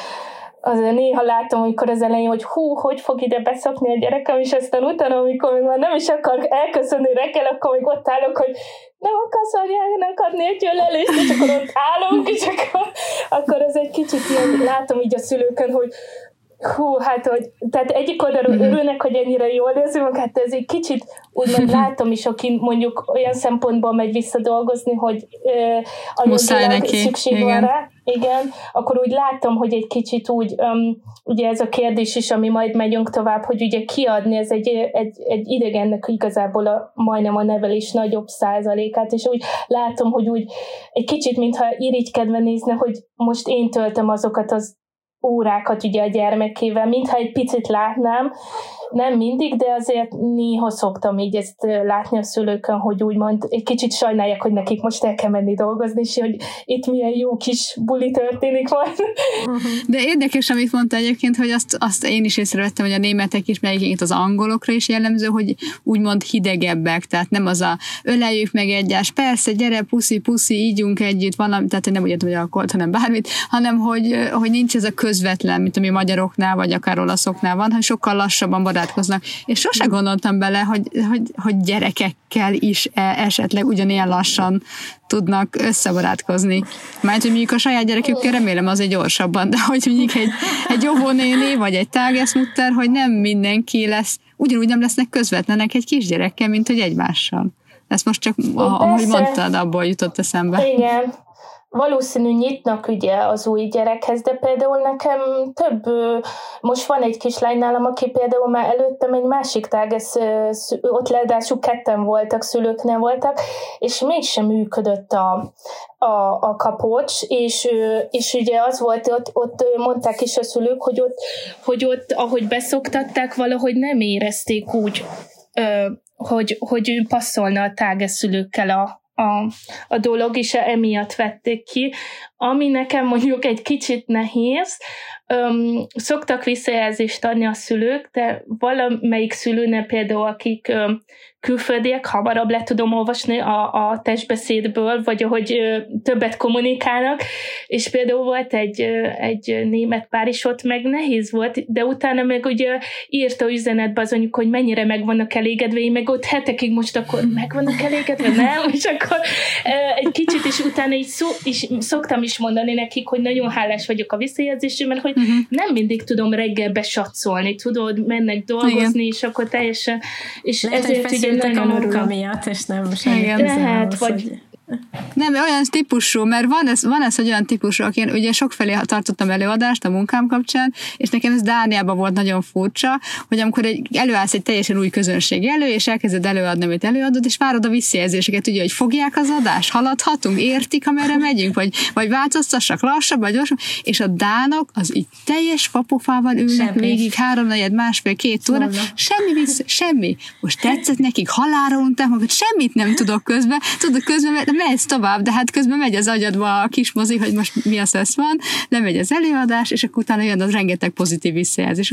azért néha látom, amikor az elején, hogy hú, hogy fog ide beszokni a gyerekem, és aztán utána, amikor még már nem is akar elköszönni reggel, akkor még ott állok, hogy nem akarsz anyának adni egy ölelést, és akkor ott állunk, és akkor, akkor ez egy kicsit ilyen, látom így a szülőkön, hogy Hú, hát, hogy, tehát egyik oldalról mm-hmm. örülnek, hogy ennyire jól érzi magát, ez egy kicsit úgymond látom is, aki mondjuk olyan szempontból megy visszadolgozni, hogy Muszáj neki. szükség igen. van rá, igen, akkor úgy látom, hogy egy kicsit úgy, um, ugye ez a kérdés is, ami majd megyünk tovább, hogy ugye kiadni, ez egy, egy, egy idegennek igazából a, majdnem a nevelés nagyobb százalékát, és úgy látom, hogy úgy egy kicsit, mintha irigykedve nézne, hogy most én töltöm azokat az órákat ugye a gyermekével, mintha egy picit látnám, nem mindig, de azért néha szoktam így ezt látni a szülőkön, hogy úgymond egy kicsit sajnálják, hogy nekik most el kell menni dolgozni, és hogy itt milyen jó kis buli történik majd. De érdekes, amit mondta egyébként, hogy azt, azt én is észrevettem, hogy a németek is, mert az angolokra is jellemző, hogy úgymond hidegebbek, tehát nem az a öleljük meg egyás, persze, gyere, puszi, puszi, ígyunk együtt, valami, tehát nem úgy hogy alkoholt, hanem bármit, hanem hogy, hogy nincs ez a közvetlen, mint ami magyaroknál, vagy akár olaszoknál van, hanem sokkal lassabban barátkoznak. És sose gondoltam bele, hogy, hogy, hogy gyerekekkel is e, esetleg ugyanilyen lassan tudnak összebarátkozni. Mert hogy mondjuk a saját gyerekükkel remélem az egy gyorsabban, de hogy mondjuk egy, egy óvónéni, vagy egy tágeszmutter, hogy nem mindenki lesz, ugyanúgy nem lesznek közvetlenek egy kisgyerekkel, mint hogy egymással. Ezt most csak, ahogy mondtad, abból jutott eszembe. Igen, valószínű nyitnak ugye az új gyerekhez, de például nekem több, most van egy kislány nálam, aki például már előttem egy másik tágesz, ott leadásuk ketten voltak, szülők nem voltak, és mégsem működött a, a, a kapocs, és, és ugye az volt, ott, ott mondták is a szülők, hogy ott, hogy ott, ahogy beszoktatták, valahogy nem érezték úgy, hogy, hogy passzolna a tágeszülőkkel a, a, a dolog, és emiatt vették ki. Ami nekem mondjuk egy kicsit nehéz, öm, szoktak visszajelzést adni a szülők, de valamelyik szülőnek például, akik öm, külföldiek, hamarabb le tudom olvasni a, a testbeszédből, vagy ahogy többet kommunikálnak, és például volt egy, egy német pár is ott, meg nehéz volt, de utána meg ugye írta üzenetbe az anyuk, hogy mennyire meg vannak elégedve, én meg ott hetekig most akkor meg vannak elégedve, nem? És akkor egy kicsit is utána így szó, is, szoktam is mondani nekik, hogy nagyon hálás vagyok a visszajelzésre, mert hogy uh-huh. nem mindig tudom reggel besatszolni, tudod, mennek dolgozni, Igen. és akkor teljesen, és Lehet, ezért ugye nagyon a munka miatt, és nem semmi. Lehet, vagy, hogy... Nem, olyan típusú, mert van ez, van ez hogy olyan típusú, aki én ugye sokfelé tartottam előadást a munkám kapcsán, és nekem ez Dániában volt nagyon furcsa, hogy amikor egy, előállsz egy teljesen új közönség elő, és elkezded előadni, amit előadod, és várod a visszajelzéseket, ugye, hogy fogják az adást, haladhatunk, értik, amerre megyünk, vagy, vagy változtassak lassabb, vagy gyorsabb, és a dánok az így teljes kapufával ülnek semmi. végig, háromnegyed, másfél, két óra, semmi vissza, semmi. Most tetszett nekik, halára unták magad, semmit nem tudok közben, tudod, közben mehetsz tovább, de hát közben megy az agyadba a kis mozi, hogy most mi az ez van, lemegy az előadás, és akkor utána jön az rengeteg pozitív visszajelzés.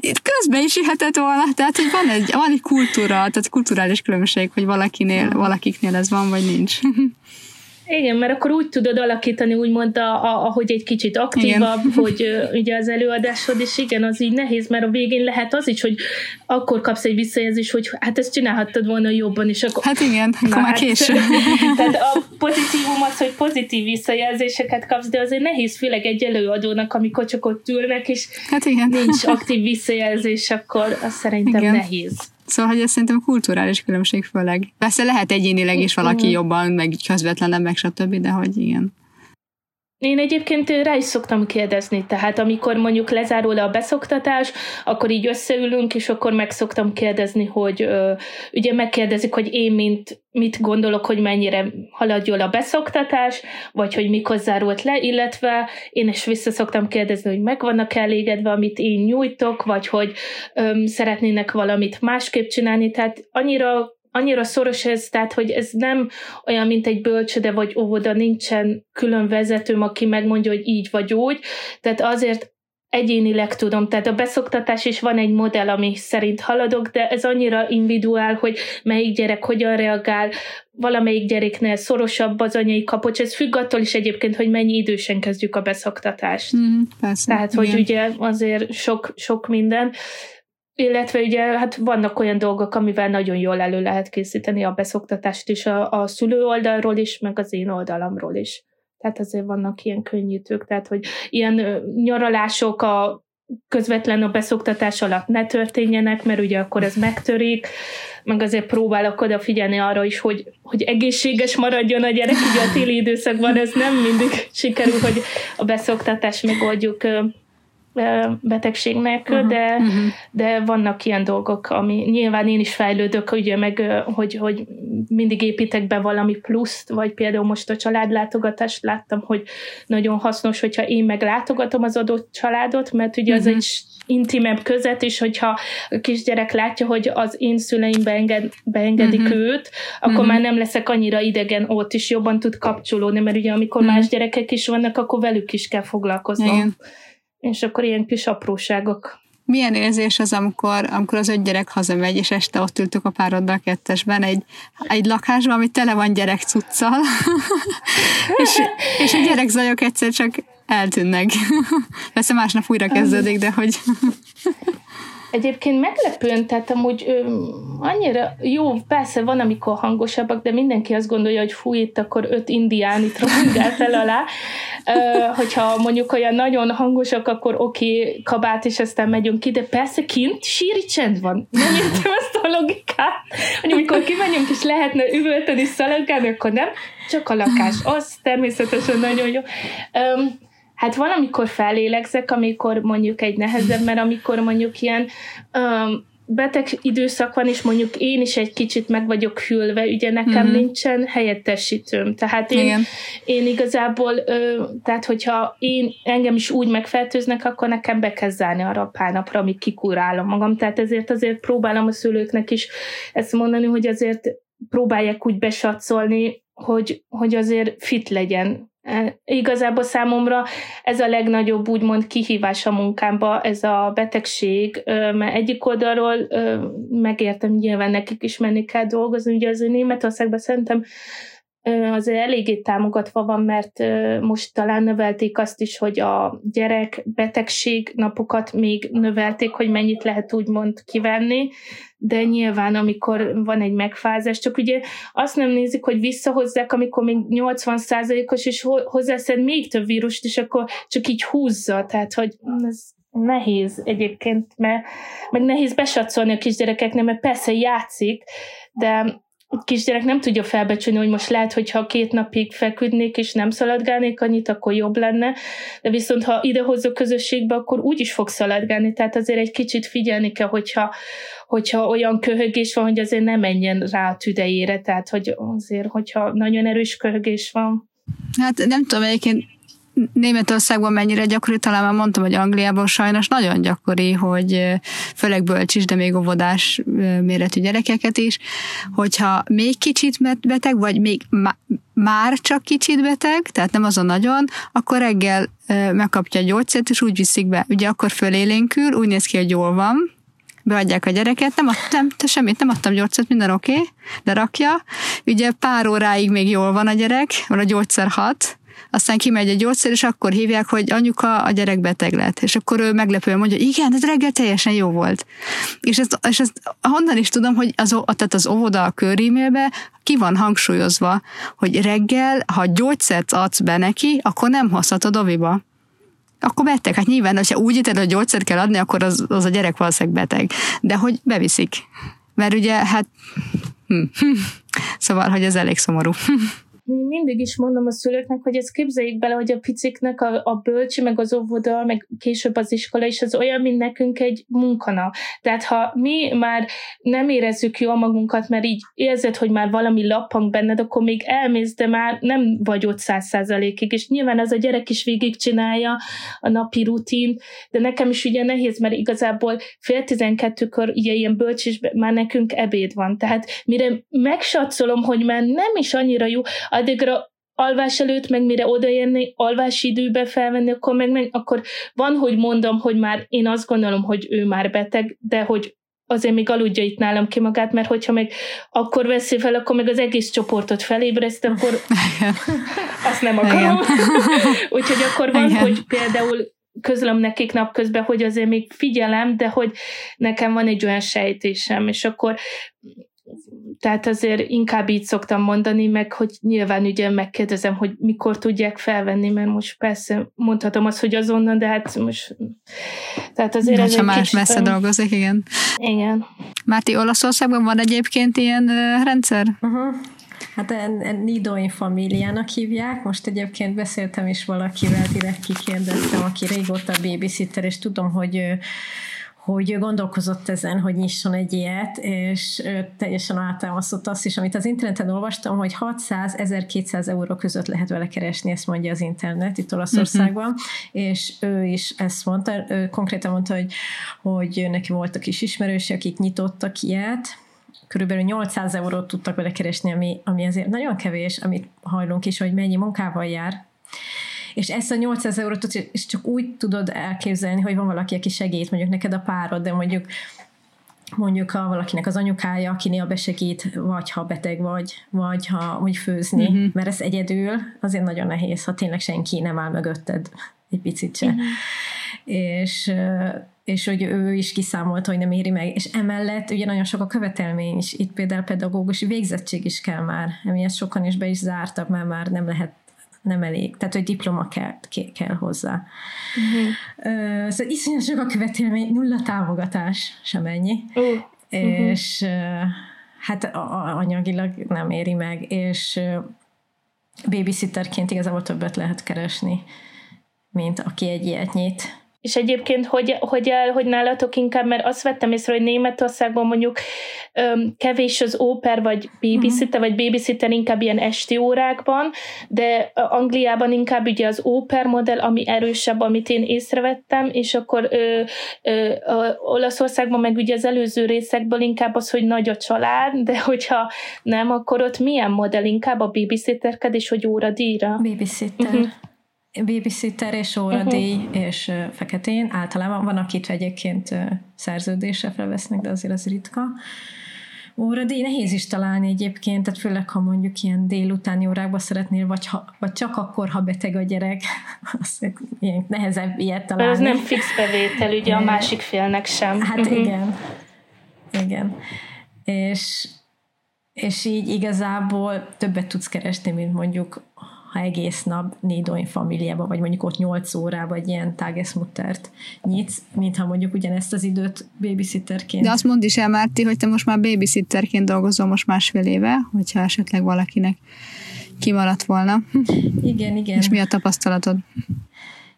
Itt közben is jöhetett volna, tehát hogy van egy, van egy kultúra, tehát kulturális különbség, hogy valakinél, valakiknél ez van, vagy nincs. Igen, mert akkor úgy tudod alakítani, úgymond, a, a, ahogy egy kicsit aktívabb, igen. hogy ugye az előadásod, és igen, az így nehéz, mert a végén lehet az is, hogy akkor kapsz egy visszajelzést, hogy hát ezt csinálhattad volna jobban, és akkor... Hát igen, akkor már hát, késő. tehát a pozitívum az, hogy pozitív visszajelzéseket kapsz, de azért nehéz, főleg egy előadónak, amikor csak ott ülnek, és hát igen. nincs aktív visszajelzés, akkor az szerintem igen. nehéz. Szóval, hogy ez szerintem kulturális különbség főleg. Persze lehet egyénileg is valaki jobban, meg közvetlenebb, meg stb., de hogy igen. Én egyébként rá is szoktam kérdezni, tehát amikor mondjuk lezárul a beszoktatás, akkor így összeülünk, és akkor meg szoktam kérdezni, hogy ö, ugye megkérdezik, hogy én mint, mit gondolok, hogy mennyire haladjon a beszoktatás, vagy hogy mikor zárult le, illetve én is vissza szoktam kérdezni, hogy meg vannak elégedve, amit én nyújtok, vagy hogy ö, szeretnének valamit másképp csinálni, tehát annyira annyira szoros ez, tehát hogy ez nem olyan, mint egy bölcsöde vagy óvoda, nincsen külön vezetőm, aki megmondja, hogy így vagy úgy, tehát azért egyénileg tudom, tehát a beszoktatás is van egy modell, ami szerint haladok, de ez annyira individuál, hogy melyik gyerek hogyan reagál, valamelyik gyereknél szorosabb az anyai kapocs, ez függ attól is egyébként, hogy mennyi idősen kezdjük a beszoktatást. Mm, persze, tehát, igen. hogy ugye azért sok, sok minden, illetve ugye hát vannak olyan dolgok, amivel nagyon jól elő lehet készíteni a beszoktatást is a, a szülő oldalról is, meg az én oldalamról is. Tehát azért vannak ilyen könnyítők, tehát hogy ilyen nyaralások a közvetlen a beszoktatás alatt ne történjenek, mert ugye akkor ez megtörik, meg azért próbálok odafigyelni arra is, hogy, hogy egészséges maradjon a gyerek, ugye a téli időszakban ez nem mindig sikerül, hogy a beszoktatást megoldjuk betegségnek, uh-huh. de, uh-huh. de vannak ilyen dolgok, ami nyilván én is fejlődök, ugye meg, hogy, hogy mindig építek be valami pluszt, vagy például most a családlátogatást láttam, hogy nagyon hasznos, hogyha én meglátogatom az adott családot, mert ugye uh-huh. az egy intimebb közet, és hogyha a kisgyerek látja, hogy az én szüleim beenged, beengedik uh-huh. őt, akkor uh-huh. már nem leszek annyira idegen ott, is jobban tud kapcsolódni, mert ugye amikor uh-huh. más gyerekek is vannak, akkor velük is kell foglalkoznom. Igen és akkor ilyen kis apróságok. Milyen érzés az, amikor, amikor az öt gyerek hazamegy, és este ott ültök a pároddal kettesben egy, egy lakásban, ami tele van gyerek cuccal, és, és a gyerek zajok egyszer csak eltűnnek. Persze másnap újra kezdődik, de hogy... Egyébként meglepően, tehát amúgy ö, annyira jó, persze van, amikor hangosabbak, de mindenki azt gondolja, hogy fú, itt akkor öt indiánit rohangál fel alá. Ö, hogyha mondjuk olyan nagyon hangosak, akkor oké, okay, kabát, és aztán megyünk ki, de persze kint síri csend van. Nem értem azt a logikát, hogy amikor kimegyünk, és lehetne üvölteni, szaladgálni, akkor nem, csak a lakás. Az természetesen nagyon jó. Ö, Hát van, amikor felélegzek, amikor mondjuk egy nehezebb, mert amikor mondjuk ilyen um, beteg időszak van, és mondjuk én is egy kicsit meg vagyok hűlve, ugye nekem mm-hmm. nincsen helyettesítőm. Tehát én, Igen. én igazából, ö, tehát hogyha én engem is úgy megfertőznek, akkor nekem be kell zárni arra a pár napra, amíg kikurálom magam. Tehát ezért azért próbálom a szülőknek is ezt mondani, hogy azért próbálják úgy besatszolni, hogy, hogy azért fit legyen igazából számomra ez a legnagyobb úgymond kihívás a munkámba, ez a betegség, mert egyik oldalról megértem, nyilván nekik is menni kell dolgozni, ugye azért Németországban szerintem azért eléggé támogatva van, mert most talán növelték azt is, hogy a gyerek betegség napokat még növelték, hogy mennyit lehet úgymond kivenni, de nyilván amikor van egy megfázás, csak ugye azt nem nézik, hogy visszahozzák, amikor még 80%-os, és hozzászed még több vírust, és akkor csak így húzza, tehát hogy ez nehéz egyébként, mert meg nehéz besatszolni a kisgyerekeknek, mert persze játszik, de kisgyerek nem tudja felbecsülni, hogy most lehet, hogyha két napig feküdnék és nem szaladgálnék annyit, akkor jobb lenne, de viszont ha idehozza közösségbe, akkor úgy is fog szaladgálni, tehát azért egy kicsit figyelni kell, hogyha, hogyha olyan köhögés van, hogy azért nem menjen rá a tüdejére, tehát hogy azért, hogyha nagyon erős köhögés van. Hát nem tudom, egyébként Németországban mennyire gyakori, talán már mondtam, hogy Angliában sajnos nagyon gyakori, hogy főleg bölcsis, de még óvodás méretű gyerekeket is, hogyha még kicsit beteg, vagy még már csak kicsit beteg, tehát nem azon nagyon, akkor reggel megkapja a gyógyszert, és úgy viszik be. Ugye akkor fölélénkül, úgy néz ki, hogy jól van, beadják a gyereket, nem adtam te semmit, nem adtam gyógyszert, minden oké, okay, de rakja. Ugye pár óráig még jól van a gyerek, mert a gyógyszer hat, aztán kimegy egy gyógyszer, és akkor hívják, hogy anyuka, a gyerek beteg lett. És akkor ő meglepően mondja, igen, ez reggel teljesen jó volt. És ezt, és ezt honnan is tudom, hogy az, tehát az óvoda a körímélbe ki van hangsúlyozva, hogy reggel, ha gyógyszert adsz be neki, akkor nem hozhatod oviba akkor beteg. Hát nyilván, ha úgy ítél, hogy gyógyszert kell adni, akkor az, az a gyerek valószínűleg beteg. De hogy beviszik. Mert ugye, hát... Hm. Szóval, hogy ez elég szomorú. mindig is mondom a szülőknek, hogy ezt képzeljék bele, hogy a piciknek a, a bölcsi, meg az óvoda, meg később az iskola is az olyan, mint nekünk egy munkana. Tehát ha mi már nem érezzük jól magunkat, mert így érzed, hogy már valami lappang benned, akkor még elmész, de már nem vagy ott száz százalékig, és nyilván az a gyerek is végigcsinálja a napi rutin, de nekem is ugye nehéz, mert igazából fél tizenkettőkor ugye ilyen bölcs, és már nekünk ebéd van. Tehát mire megsatszolom, hogy már nem is annyira jó, addigra alvás előtt, meg mire odaérni, alvási időbe felvenni, akkor meg, meg akkor van, hogy mondom, hogy már én azt gondolom, hogy ő már beteg, de hogy azért még aludja itt nálam ki magát, mert hogyha meg akkor veszi fel, akkor meg az egész csoportot felébreszt, akkor azt nem akarom. Úgyhogy akkor van, Igen. hogy például közlöm nekik napközben, hogy azért még figyelem, de hogy nekem van egy olyan sejtésem, és akkor tehát azért inkább így szoktam mondani, meg hogy nyilván ugye megkérdezem, hogy mikor tudják felvenni, mert most persze mondhatom azt, hogy azonnal, de hát most tehát azért ez egy más kicsit, messze ami... dolgozik, igen. Igen. Márti, Olaszországban van egyébként ilyen uh, rendszer? Uh-huh. Hát Nidoin familiának hívják, most egyébként beszéltem is valakivel, direkt kikérdeztem, aki régóta babysitter, és tudom, hogy hogy gondolkozott ezen, hogy nyisson egy ilyet, és teljesen általmaszott azt is, amit az interneten olvastam, hogy 600-1200 euró között lehet vele keresni, ezt mondja az internet itt Olaszországban, uh-huh. és ő is ezt mondta, ő konkrétan mondta, hogy, hogy neki voltak is ismerősök, akik nyitottak ilyet, körülbelül 800 eurót tudtak vele keresni, ami, ami azért nagyon kevés, amit hajlunk is, hogy mennyi munkával jár, és ezt a 800 eurót és csak úgy tudod elképzelni, hogy van valaki, aki segít, mondjuk neked a párod, de mondjuk mondjuk ha valakinek az anyukája, aki néha besegít, vagy ha beteg vagy, vagy ha hogy főzni, uh-huh. mert ez egyedül azért nagyon nehéz, ha tényleg senki nem áll mögötted egy picit se. Uh-huh. És és hogy ő is kiszámolta, hogy nem éri meg, és emellett ugye nagyon sok a követelmény is, itt például pedagógus végzettség is kell már, emiatt sokan is be is zártak, mert már nem lehet nem elég, tehát hogy diploma kell, kell hozzá. Uh-huh. Uh, szóval iszonyat sok a követelmény, nulla támogatás sem ennyi, uh-huh. és uh, hát a, a, anyagilag nem éri meg, és uh, babysitterként igazából többet lehet keresni, mint aki egy ilyet nyit. És egyébként hogy, hogy, hogy nálatok inkább, mert azt vettem észre, hogy Németországban mondjuk öm, kevés az óper, vagy babysitter, uh-huh. vagy babysitter inkább ilyen esti órákban, de Angliában inkább ugye az óper modell, ami erősebb, amit én észrevettem, és akkor ö, ö, ö, Olaszországban meg ugye az előző részekből inkább az, hogy nagy a család, de hogyha nem, akkor ott milyen modell inkább a babysitterkedés, hogy óradíjra? Babysitter. Uh-huh babysitter és óradíj uh-huh. és feketén. Általában van, akit egyébként szerződésre felvesznek, de azért az ritka. Óradíj nehéz is találni egyébként, tehát főleg, ha mondjuk ilyen délutáni órákba szeretnél, vagy, ha, vagy csak akkor, ha beteg a gyerek, az ilyen nehezebb ilyet találni. Ez nem fix bevétel, ugye a másik félnek sem. Hát uh-huh. igen. Igen. És, és így igazából többet tudsz keresni, mint mondjuk ha egész nap Nédoin familiába, vagy mondjuk ott 8 órába egy ilyen Tagesmuttert nyitsz, mintha mondjuk ugyanezt az időt babysitterként. De azt mondd is el, Márti, hogy te most már babysitterként dolgozol most másfél éve, hogyha esetleg valakinek kimaradt volna. Igen, igen. És mi a tapasztalatod?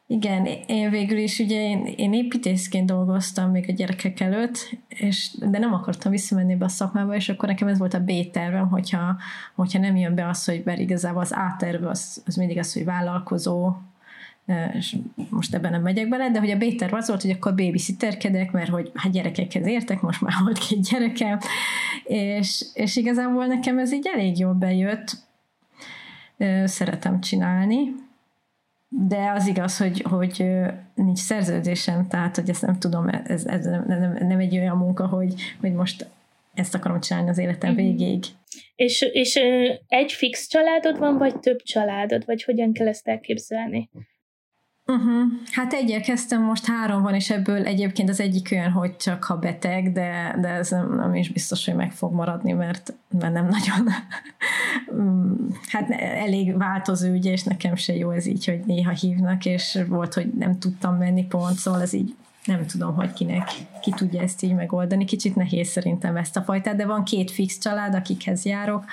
Igen, én végül is ugye én, én építészként dolgoztam még a gyerekek előtt, és, de nem akartam visszamenni be a szakmába, és akkor nekem ez volt a B-tervem, hogyha, hogyha nem jön be az, hogy mert igazából az A-terv az, az mindig az, hogy vállalkozó, és most ebben nem megyek bele, de hogy a B-terv az volt, hogy akkor babysitterkedek, mert hogy hát gyerekekhez értek, most már volt két gyerekem, és, és igazából nekem ez így elég jól bejött, szeretem csinálni, de az igaz, hogy, hogy nincs szerződésem, tehát hogy ezt nem tudom, ez, ez nem, nem, nem egy olyan munka, hogy, hogy most ezt akarom csinálni az életem mm-hmm. végéig. És, és egy fix családod van, vagy több családod, vagy hogyan kell ezt elképzelni? Uh-huh. Hát egyel kezdtem, most három van, és ebből egyébként az egyik olyan, hogy csak ha beteg, de, de ez nem, nem is biztos, hogy meg fog maradni, mert, mert nem nagyon hát elég változó ügy, és nekem se jó ez így, hogy néha hívnak, és volt, hogy nem tudtam menni pont, szóval ez így nem tudom, hogy kinek, ki tudja ezt így megoldani. Kicsit nehéz szerintem ezt a fajtát, de van két fix család, akikhez járok,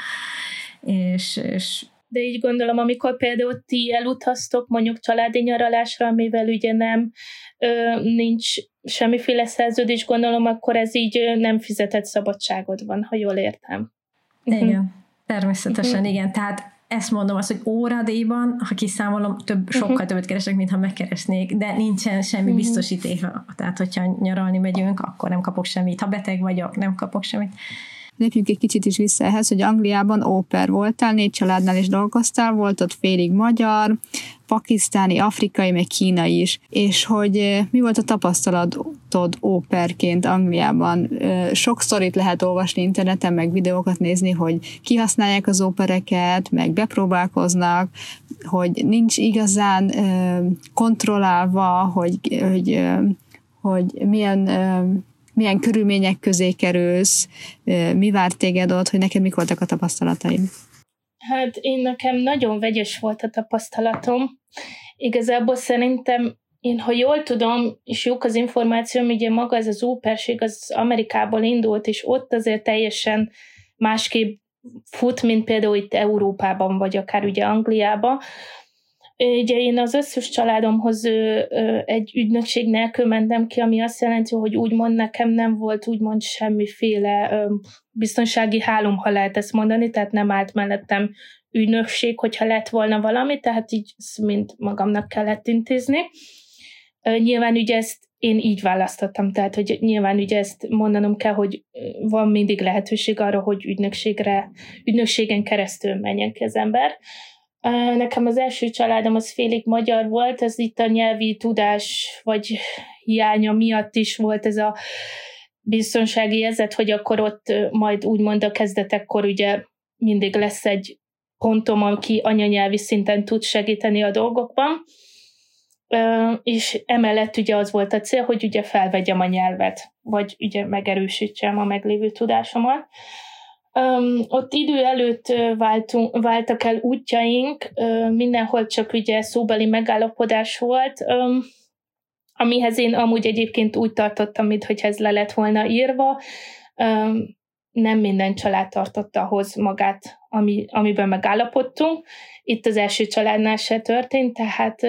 és, és de így gondolom, amikor például ti elutaztok mondjuk családi nyaralásra, amivel ugye nem ö, nincs semmiféle szerződés, gondolom, akkor ez így nem fizetett szabadságod van, ha jól értem. Igen, uh-huh. természetesen igen. Tehát ezt mondom azt, hogy óradéban, ha kiszámolom, több, sokkal uh-huh. többet keresek, mint ha megkeresnék, de nincsen semmi uh-huh. biztosítéka. Tehát, hogyha nyaralni megyünk, akkor nem kapok semmit. Ha beteg vagyok, nem kapok semmit. Lépjünk egy kicsit is vissza ehhez, hogy Angliában óper voltál, négy családnál is dolgoztál, volt ott félig magyar, pakisztáni, afrikai, meg kínai is, és hogy mi volt a tapasztalatod óperként Angliában? Sok sztorit lehet olvasni interneten, meg videókat nézni, hogy kihasználják az ópereket, meg bepróbálkoznak, hogy nincs igazán kontrollálva, hogy, hogy, hogy milyen milyen körülmények közé kerülsz, mi várt téged ott, hogy neked mik voltak a tapasztalataid? Hát én nekem nagyon vegyes volt a tapasztalatom. Igazából szerintem én, ha jól tudom, és jók az információm, ugye maga ez az óperség az Amerikából indult, és ott azért teljesen másképp fut, mint például itt Európában, vagy akár ugye Angliában. Ugye én az összes családomhoz egy ügynökség nélkül mentem ki, ami azt jelenti, hogy úgymond nekem nem volt úgymond semmiféle biztonsági hálom, ha lehet ezt mondani, tehát nem állt mellettem ügynökség, hogyha lett volna valami, tehát így mind magamnak kellett intézni. Nyilván ugye ezt én így választottam, tehát hogy nyilván ugye ezt mondanom kell, hogy van mindig lehetőség arra, hogy ügynökségre, ügynökségen keresztül menjen ki az ember. Nekem az első családom az félig magyar volt, ez itt a nyelvi tudás vagy hiánya miatt is volt ez a biztonsági érzet, hogy akkor ott majd úgymond a kezdetekkor ugye mindig lesz egy pontom, aki anyanyelvi szinten tud segíteni a dolgokban. És emellett ugye az volt a cél, hogy ugye felvegyem a nyelvet, vagy ugye megerősítsem a meglévő tudásomat. Um, ott idő előtt váltunk, váltak el útjaink, uh, mindenhol csak ugye szóbeli megállapodás volt, um, amihez én amúgy egyébként úgy tartottam, mintha ez le lett volna írva. Um, nem minden család tartotta ahhoz magát, ami, amiben megállapodtunk. Itt az első családnál se történt, tehát,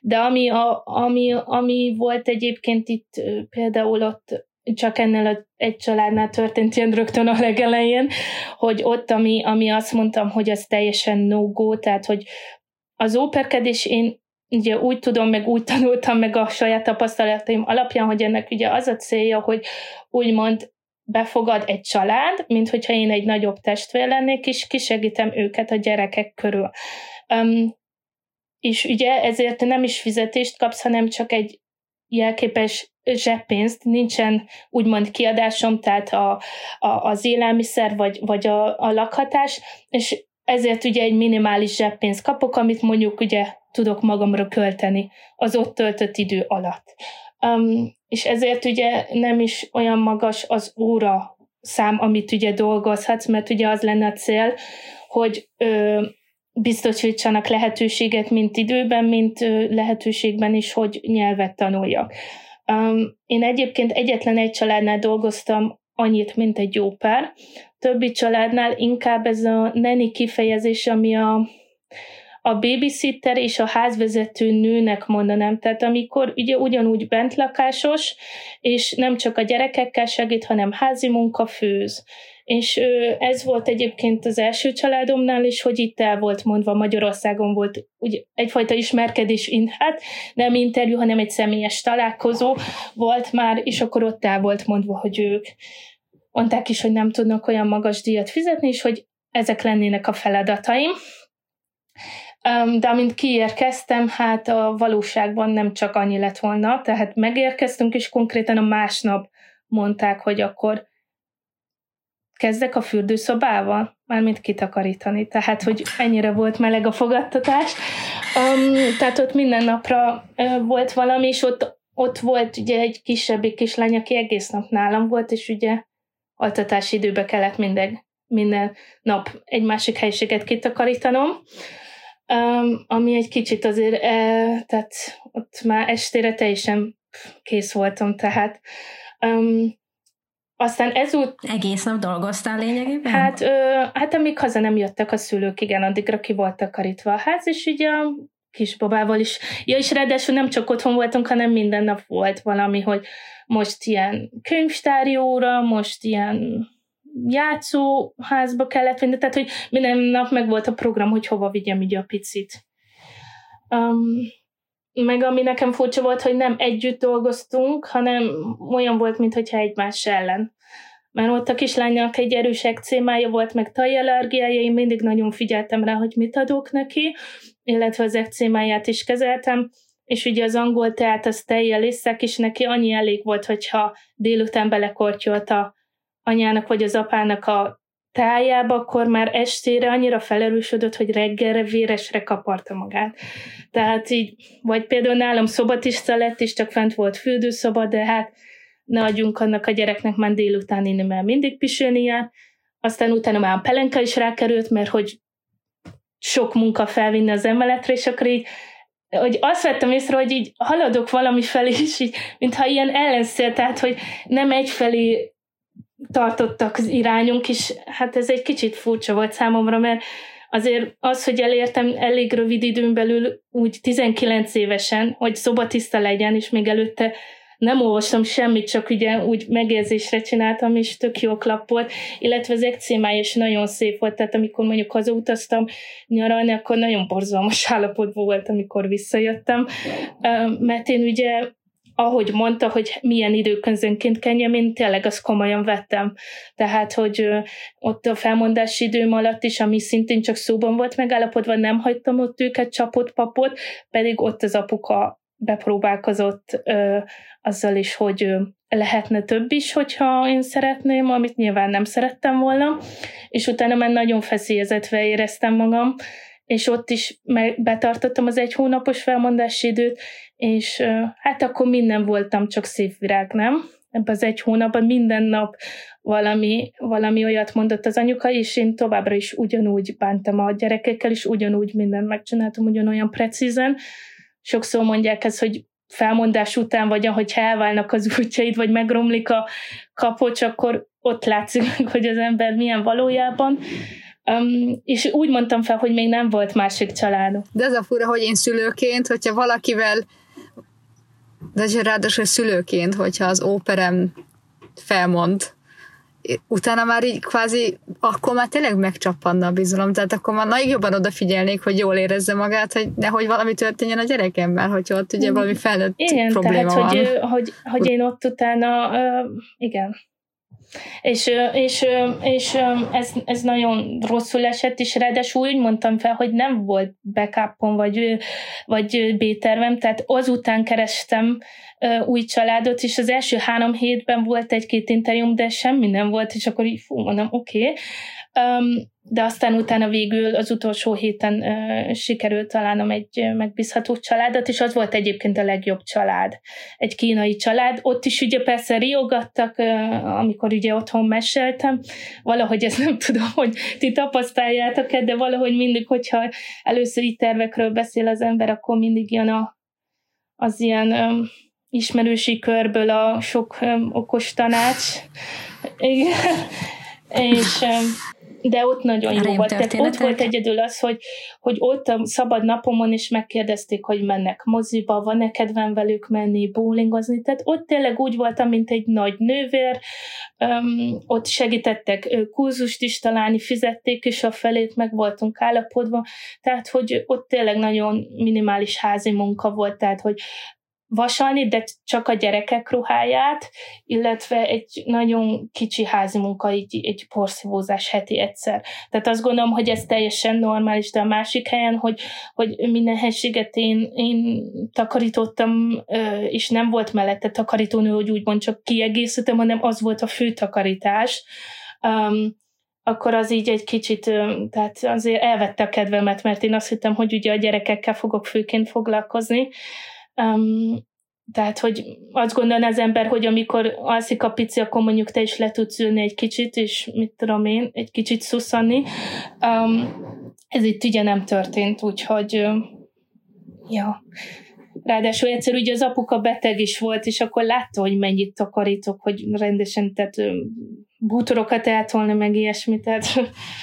de ami, a, ami, ami volt egyébként itt például ott csak ennél a, egy családnál történt ilyen rögtön a legelején, hogy ott, ami, ami azt mondtam, hogy az teljesen no-go, tehát hogy az óperkedés én ugye úgy tudom, meg úgy tanultam meg a saját tapasztalataim alapján, hogy ennek ugye az a célja, hogy úgymond befogad egy család, mint hogyha én egy nagyobb testvér lennék, és kisegítem őket a gyerekek körül. Um, és ugye ezért nem is fizetést kapsz, hanem csak egy jelképes zseppénzt, nincsen úgymond kiadásom, tehát a, a, az élelmiszer vagy, vagy a, a lakhatás, és ezért ugye egy minimális zseppénzt kapok, amit mondjuk ugye tudok magamra költeni az ott töltött idő alatt. Um, és ezért ugye nem is olyan magas az óra szám, amit ugye dolgozhatsz, mert ugye az lenne a cél, hogy ö, biztosítsanak lehetőséget, mint időben, mint lehetőségben is, hogy nyelvet tanuljak. Én egyébként egyetlen egy családnál dolgoztam annyit, mint egy jó pár. Többi családnál inkább ez a neni kifejezés, ami a, a babysitter és a házvezető nőnek mondanám. Tehát amikor ugye ugyanúgy bentlakásos, és nem csak a gyerekekkel segít, hanem házi munka főz. És ez volt egyébként az első családomnál is, hogy itt el volt mondva, Magyarországon volt ugye, egyfajta ismerkedés, hát nem interjú, hanem egy személyes találkozó volt már, és akkor ott el volt mondva, hogy ők mondták is, hogy nem tudnak olyan magas díjat fizetni, és hogy ezek lennének a feladataim. De amint kiérkeztem, hát a valóságban nem csak annyi lett volna, tehát megérkeztünk, és konkrétan a másnap mondták, hogy akkor kezdek a fürdőszobával, mármint kitakarítani, tehát hogy ennyire volt meleg a fogadtatás. Um, tehát ott minden napra volt valami, és ott, ott volt ugye egy kisebbik kislány, aki egész nap nálam volt, és ugye altatási időbe kellett minden, minden nap egy másik helyiséget kitakarítanom, um, ami egy kicsit azért, uh, tehát ott már estére teljesen kész voltam, tehát um, aztán ezút... Egész nap dolgoztál lényegében? Hát, ö, hát amíg haza nem jöttek a szülők, igen, addigra ki volt takarítva a ház, és így a kisbabával is. Ja, és ráadásul nem csak otthon voltunk, hanem minden nap volt valami, hogy most ilyen könyvtári óra, most ilyen játszóházba kellett vinni, tehát hogy minden nap meg volt a program, hogy hova vigyem így a picit. Um, meg ami nekem furcsa volt, hogy nem együtt dolgoztunk, hanem olyan volt, mintha egymás ellen. Mert ott a kislánynak egy erős ekcémája volt, meg tajallergiája, én mindig nagyon figyeltem rá, hogy mit adok neki, illetve az ekcémáját is kezeltem, és ugye az angol teát, az tejjel iszek, és neki annyi elég volt, hogyha délután belekortyolt a anyának vagy az apának a tájába, akkor már estére annyira felerősödött, hogy reggelre véresre kaparta magát. Tehát így, vagy például nálam szobatista lett, és csak fent volt fürdőszoba, de hát ne adjunk annak a gyereknek már délután inni, mert mindig pisilni jár. Aztán utána már a pelenka is rákerült, mert hogy sok munka felvinni az emeletre, és akkor így hogy azt vettem észre, hogy így haladok valami felé, és így, mintha ilyen ellenszél, tehát, hogy nem egyfelé tartottak az irányunk, és hát ez egy kicsit furcsa volt számomra, mert azért az, hogy elértem elég rövid időn belül, úgy 19 évesen, hogy szobatiszta legyen, és még előtte nem olvastam semmit, csak ugye úgy megérzésre csináltam, és tök jó klap volt, illetve az ekcémája is nagyon szép volt, tehát amikor mondjuk hazautaztam nyaralni, akkor nagyon borzalmas állapotban volt, amikor visszajöttem, mert én ugye ahogy mondta, hogy milyen időközönként kenjem, én tényleg azt komolyan vettem. Tehát, hogy ott a felmondási időm alatt is, ami szintén csak szóban volt megállapodva, nem hagytam ott őket csapott papot, pedig ott az apuka bepróbálkozott ö, azzal is, hogy ö, lehetne több is, hogyha én szeretném, amit nyilván nem szerettem volna, és utána már nagyon feszélyezetve éreztem magam, és ott is betartottam az egy hónapos felmondási időt, és hát akkor minden voltam, csak szép virág, nem? Ebben az egy hónapban minden nap valami, valami olyat mondott az anyuka, és én továbbra is ugyanúgy bántam a gyerekekkel, és ugyanúgy mindent megcsináltam, ugyanolyan precízen. Sokszor mondják ezt, hogy felmondás után, vagy ahogy elválnak az útjaid, vagy megromlik a kapocs, akkor ott látszik, hogy az ember milyen valójában. Um, és úgy mondtam fel, hogy még nem volt másik családom. De ez a fura, hogy én szülőként, hogyha valakivel, de ráadásul szülőként, hogyha az óperem felmond, utána már így kvázi, akkor már tényleg megcsappanna a bizalom, tehát akkor már nagyon jobban odafigyelnék, hogy jól érezze magát, hogy nehogy valami történjen a gyerekemmel, hogyha ott ugye valami felnőtt igen, probléma tehát, van. Hogy, hogy, hogy én ott utána, uh, igen, és, és, és ez, ez nagyon rosszul esett, és ráadásul úgy mondtam fel, hogy nem volt backupom, vagy, vagy B-tervem, tehát azután kerestem új családot, és az első három hétben volt egy-két interjúm, de semmi nem volt, és akkor így fú, mondom, oké. Okay. De aztán utána végül az utolsó héten sikerült találnom egy megbízható családot, és az volt egyébként a legjobb család. Egy kínai család. Ott is ugye persze riogattak, amikor ugye otthon meséltem, valahogy ezt nem tudom, hogy ti tapasztaljátok-e, de valahogy mindig, hogyha először így tervekről beszél az ember, akkor mindig jön a, az ilyen ismerősi körből a sok okos tanács. Igen. És de ott nagyon jó volt. Tehát ott volt egyedül az, hogy, hogy ott a szabad napomon is megkérdezték, hogy mennek moziba, van-e kedven velük menni, bowlingozni. Tehát ott tényleg úgy voltam, mint egy nagy nővér, um, ott segítettek kurzust is találni, fizették is a felét, meg voltunk állapodva, tehát hogy ott tényleg nagyon minimális házi munka volt, tehát hogy vasalni, de csak a gyerekek ruháját, illetve egy nagyon kicsi házi munka, egy, egy porszívózás heti egyszer. Tehát azt gondolom, hogy ez teljesen normális, de a másik helyen, hogy, hogy minden helységet én, én takarítottam, és nem volt mellette takarítónő, hogy úgymond csak kiegészítem, hanem az volt a fő takarítás. Um, akkor az így egy kicsit, tehát azért elvette a kedvemet, mert én azt hittem, hogy ugye a gyerekekkel fogok főként foglalkozni, Um, tehát, hogy azt gondolná az ember, hogy amikor alszik a pici, akkor mondjuk te is le tudsz ülni egy kicsit, és mit tudom én, egy kicsit szuszani. Um, ez itt ugye nem történt, úgyhogy ja. Ráadásul egyszer ugye az apuka beteg is volt, és akkor látta, hogy mennyit takarítok, hogy rendesen, tehát bútorokat eltolni, meg ilyesmit. Tehát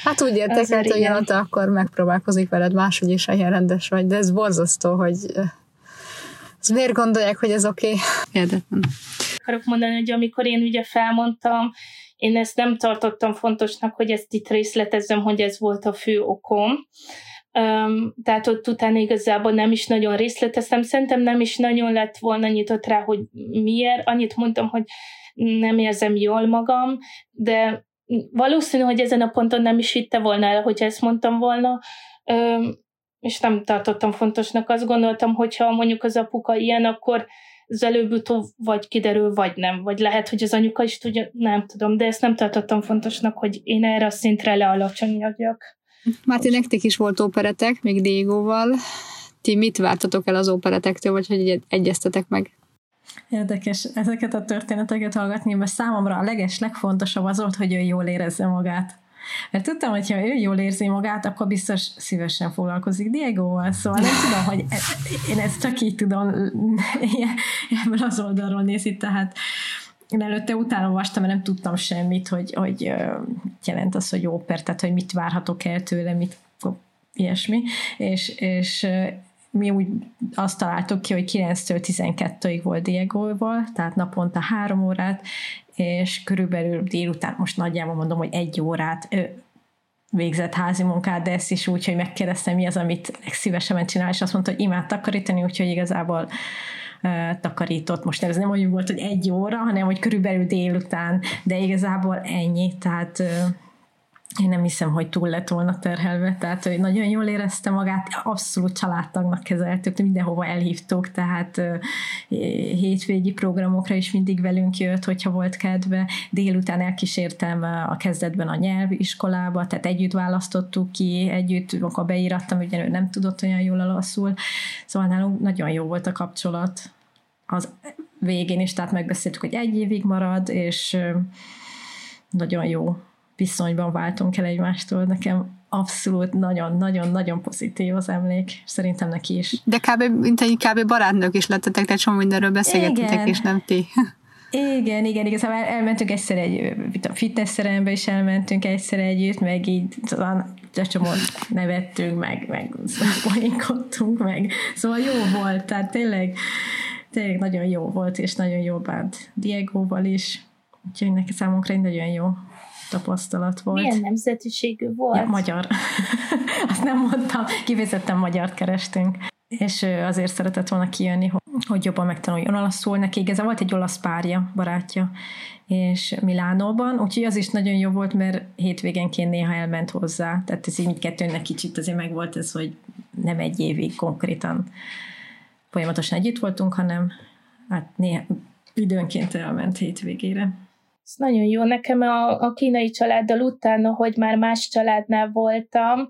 hát úgy értek el, hogy akkor megpróbálkozik veled máshogy is, ilyen rendes vagy, de ez borzasztó, hogy ez miért gondolják, hogy ez oké? Okay? Érdetlen. Akarok mondani, hogy amikor én ugye felmondtam, én ezt nem tartottam fontosnak, hogy ezt itt részletezzem, hogy ez volt a fő okom. Um, tehát ott utána igazából nem is nagyon részleteztem, szerintem nem is nagyon lett volna nyitott rá, hogy miért. Annyit mondtam, hogy nem érzem jól magam, de valószínű, hogy ezen a ponton nem is hitte volna el, hogyha ezt mondtam volna. Um, és nem tartottam fontosnak. Azt gondoltam, hogyha mondjuk az apuka ilyen, akkor az előbb-utóbb vagy kiderül, vagy nem. Vagy lehet, hogy az anyuka is tudja, nem tudom, de ezt nem tartottam fontosnak, hogy én erre a szintre lealacsonyodjak. Máté, nektek is volt operetek, még Diegóval. Ti mit vártatok el az operetektől, vagy hogy egyeztetek meg? Érdekes ezeket a történeteket hallgatni, mert számomra a leges, legfontosabb az volt, hogy ő jól érezze magát. Mert tudtam, hogy ha ő jól érzi magát, akkor biztos szívesen foglalkozik Diegoval, szóval nem tudom, hogy e, én ezt csak így tudom ebből az oldalról nézni, tehát én előtte utána olvastam, mert nem tudtam semmit, hogy, hogy jelent az, hogy óper, tehát hogy mit várhatok el tőle, mit ilyesmi, és, és mi úgy azt találtuk ki, hogy 9-től 12-ig volt Diego-val, tehát naponta három órát, és körülbelül délután, most nagyjából mondom, hogy egy órát ő végzett házi munkát, de ezt is úgy, hogy megkérdeztem, mi az, amit legszívesebben csinál, és azt mondta, hogy imád takarítani, úgyhogy igazából takarított. Most ez nem úgy volt, hogy egy óra, hanem hogy körülbelül délután, de igazából ennyi, tehát én nem hiszem, hogy túl lett volna terhelve, tehát hogy nagyon jól érezte magát, abszolút családtagnak kezeltük, mindenhova elhívtuk, tehát hétvégi programokra is mindig velünk jött, hogyha volt kedve. Délután elkísértem a kezdetben a nyelviskolába, tehát együtt választottuk ki, együtt, amikor beírattam, ugye ő nem tudott olyan jól alaszul, szóval nálunk nagyon jó volt a kapcsolat az végén is, tehát megbeszéltük, hogy egy évig marad, és nagyon jó viszonyban váltunk el egymástól. Nekem abszolút nagyon-nagyon-nagyon pozitív az emlék. Szerintem neki is. De kb. mint egy kb. barátnők is lettetek, tehát csomó mindenről beszélgettetek, és nem ti. Igen, igen, igazából el, elmentünk egyszer egy fitnesszerembe is elmentünk egyszer együtt, meg így talán csomó nevettünk, meg, meg poénkodtunk, meg szóval jó volt, tehát tényleg, tényleg nagyon jó volt, és nagyon jó bánt Diegóval is, úgyhogy neki számunkra nagyon jó tapasztalat volt. Milyen nemzetiségű volt? Ja, magyar. Azt nem mondtam, kifejezetten magyart kerestünk. És azért szeretett volna kijönni, hogy jobban megtanuljon olaszul. Neki igazából volt egy olasz párja, barátja, és Milánóban, úgyhogy az is nagyon jó volt, mert hétvégenként néha elment hozzá. Tehát ez így mindkettőnek kicsit azért meg volt ez, hogy nem egy évig konkrétan folyamatosan együtt voltunk, hanem hát néha időnként elment hétvégére. Ez nagyon jó. Nekem a, a kínai családdal utána, hogy már más családnál voltam,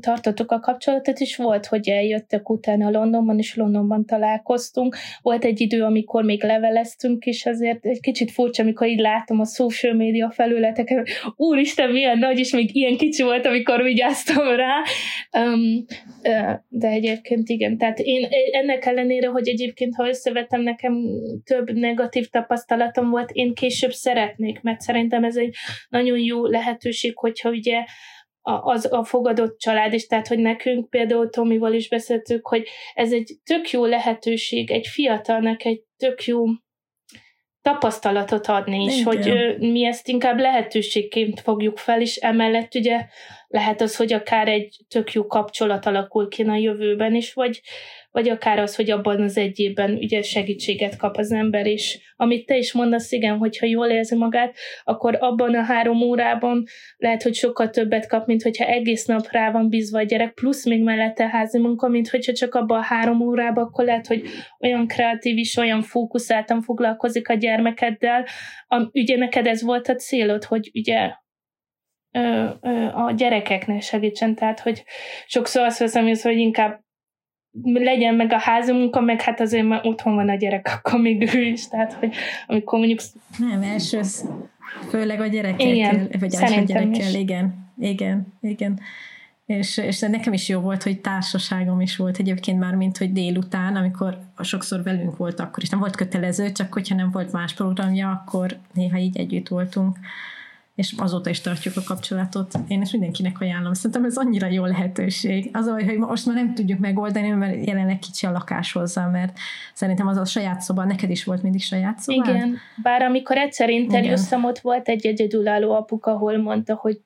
tartottuk a kapcsolatot, és volt, hogy eljöttek utána Londonban, és Londonban találkoztunk. Volt egy idő, amikor még leveleztünk, és azért egy kicsit furcsa, amikor így látom a social media felületeken, úristen, milyen nagy, és még ilyen kicsi volt, amikor vigyáztam rá. De egyébként igen, tehát én ennek ellenére, hogy egyébként, ha összevetem, nekem több negatív tapasztalatom volt, én később szeretnék, mert szerintem ez egy nagyon jó lehetőség, hogyha ugye az a fogadott család is, tehát hogy nekünk például Tomival is beszéltük, hogy ez egy tök jó lehetőség egy fiatalnak egy tök jó tapasztalatot adni is, Igen. hogy mi ezt inkább lehetőségként fogjuk fel, és emellett ugye lehet az, hogy akár egy tök jó kapcsolat alakul ki a jövőben is, vagy, vagy akár az, hogy abban az egy évben ugye segítséget kap az ember, és amit te is mondasz, igen, hogyha jól érzi magát, akkor abban a három órában lehet, hogy sokkal többet kap, mint hogyha egész nap rá van bízva a gyerek, plusz még mellette házi munka, mint hogyha csak abban a három órában, akkor lehet, hogy olyan kreatív is, olyan fókuszáltan foglalkozik a gyermekeddel. A, ugye neked ez volt a célod, hogy ugye a gyerekeknek segítsen, tehát hogy sokszor azt veszem hogy inkább legyen meg a házi munka, meg hát azért már otthon van a gyerek, akkor még ő is, tehát hogy amikor mondjuk... Nem, első, főleg a gyerekekkel, igen, vagy a gyerekkel, is. igen, igen, igen. És, és nekem is jó volt, hogy társaságom is volt egyébként már, mint hogy délután, amikor sokszor velünk volt akkor is. Nem volt kötelező, csak hogyha nem volt más programja, akkor néha így együtt voltunk és azóta is tartjuk a kapcsolatot. Én ezt mindenkinek ajánlom. Szerintem ez annyira jó lehetőség. Az, hogy most már nem tudjuk megoldani, mert jelenleg kicsi a lakás hozzá, mert szerintem az a saját szoba, neked is volt mindig saját szoba. Igen, bár amikor egyszer interjúztam, ott volt egy egyedülálló apuka, ahol mondta, hogy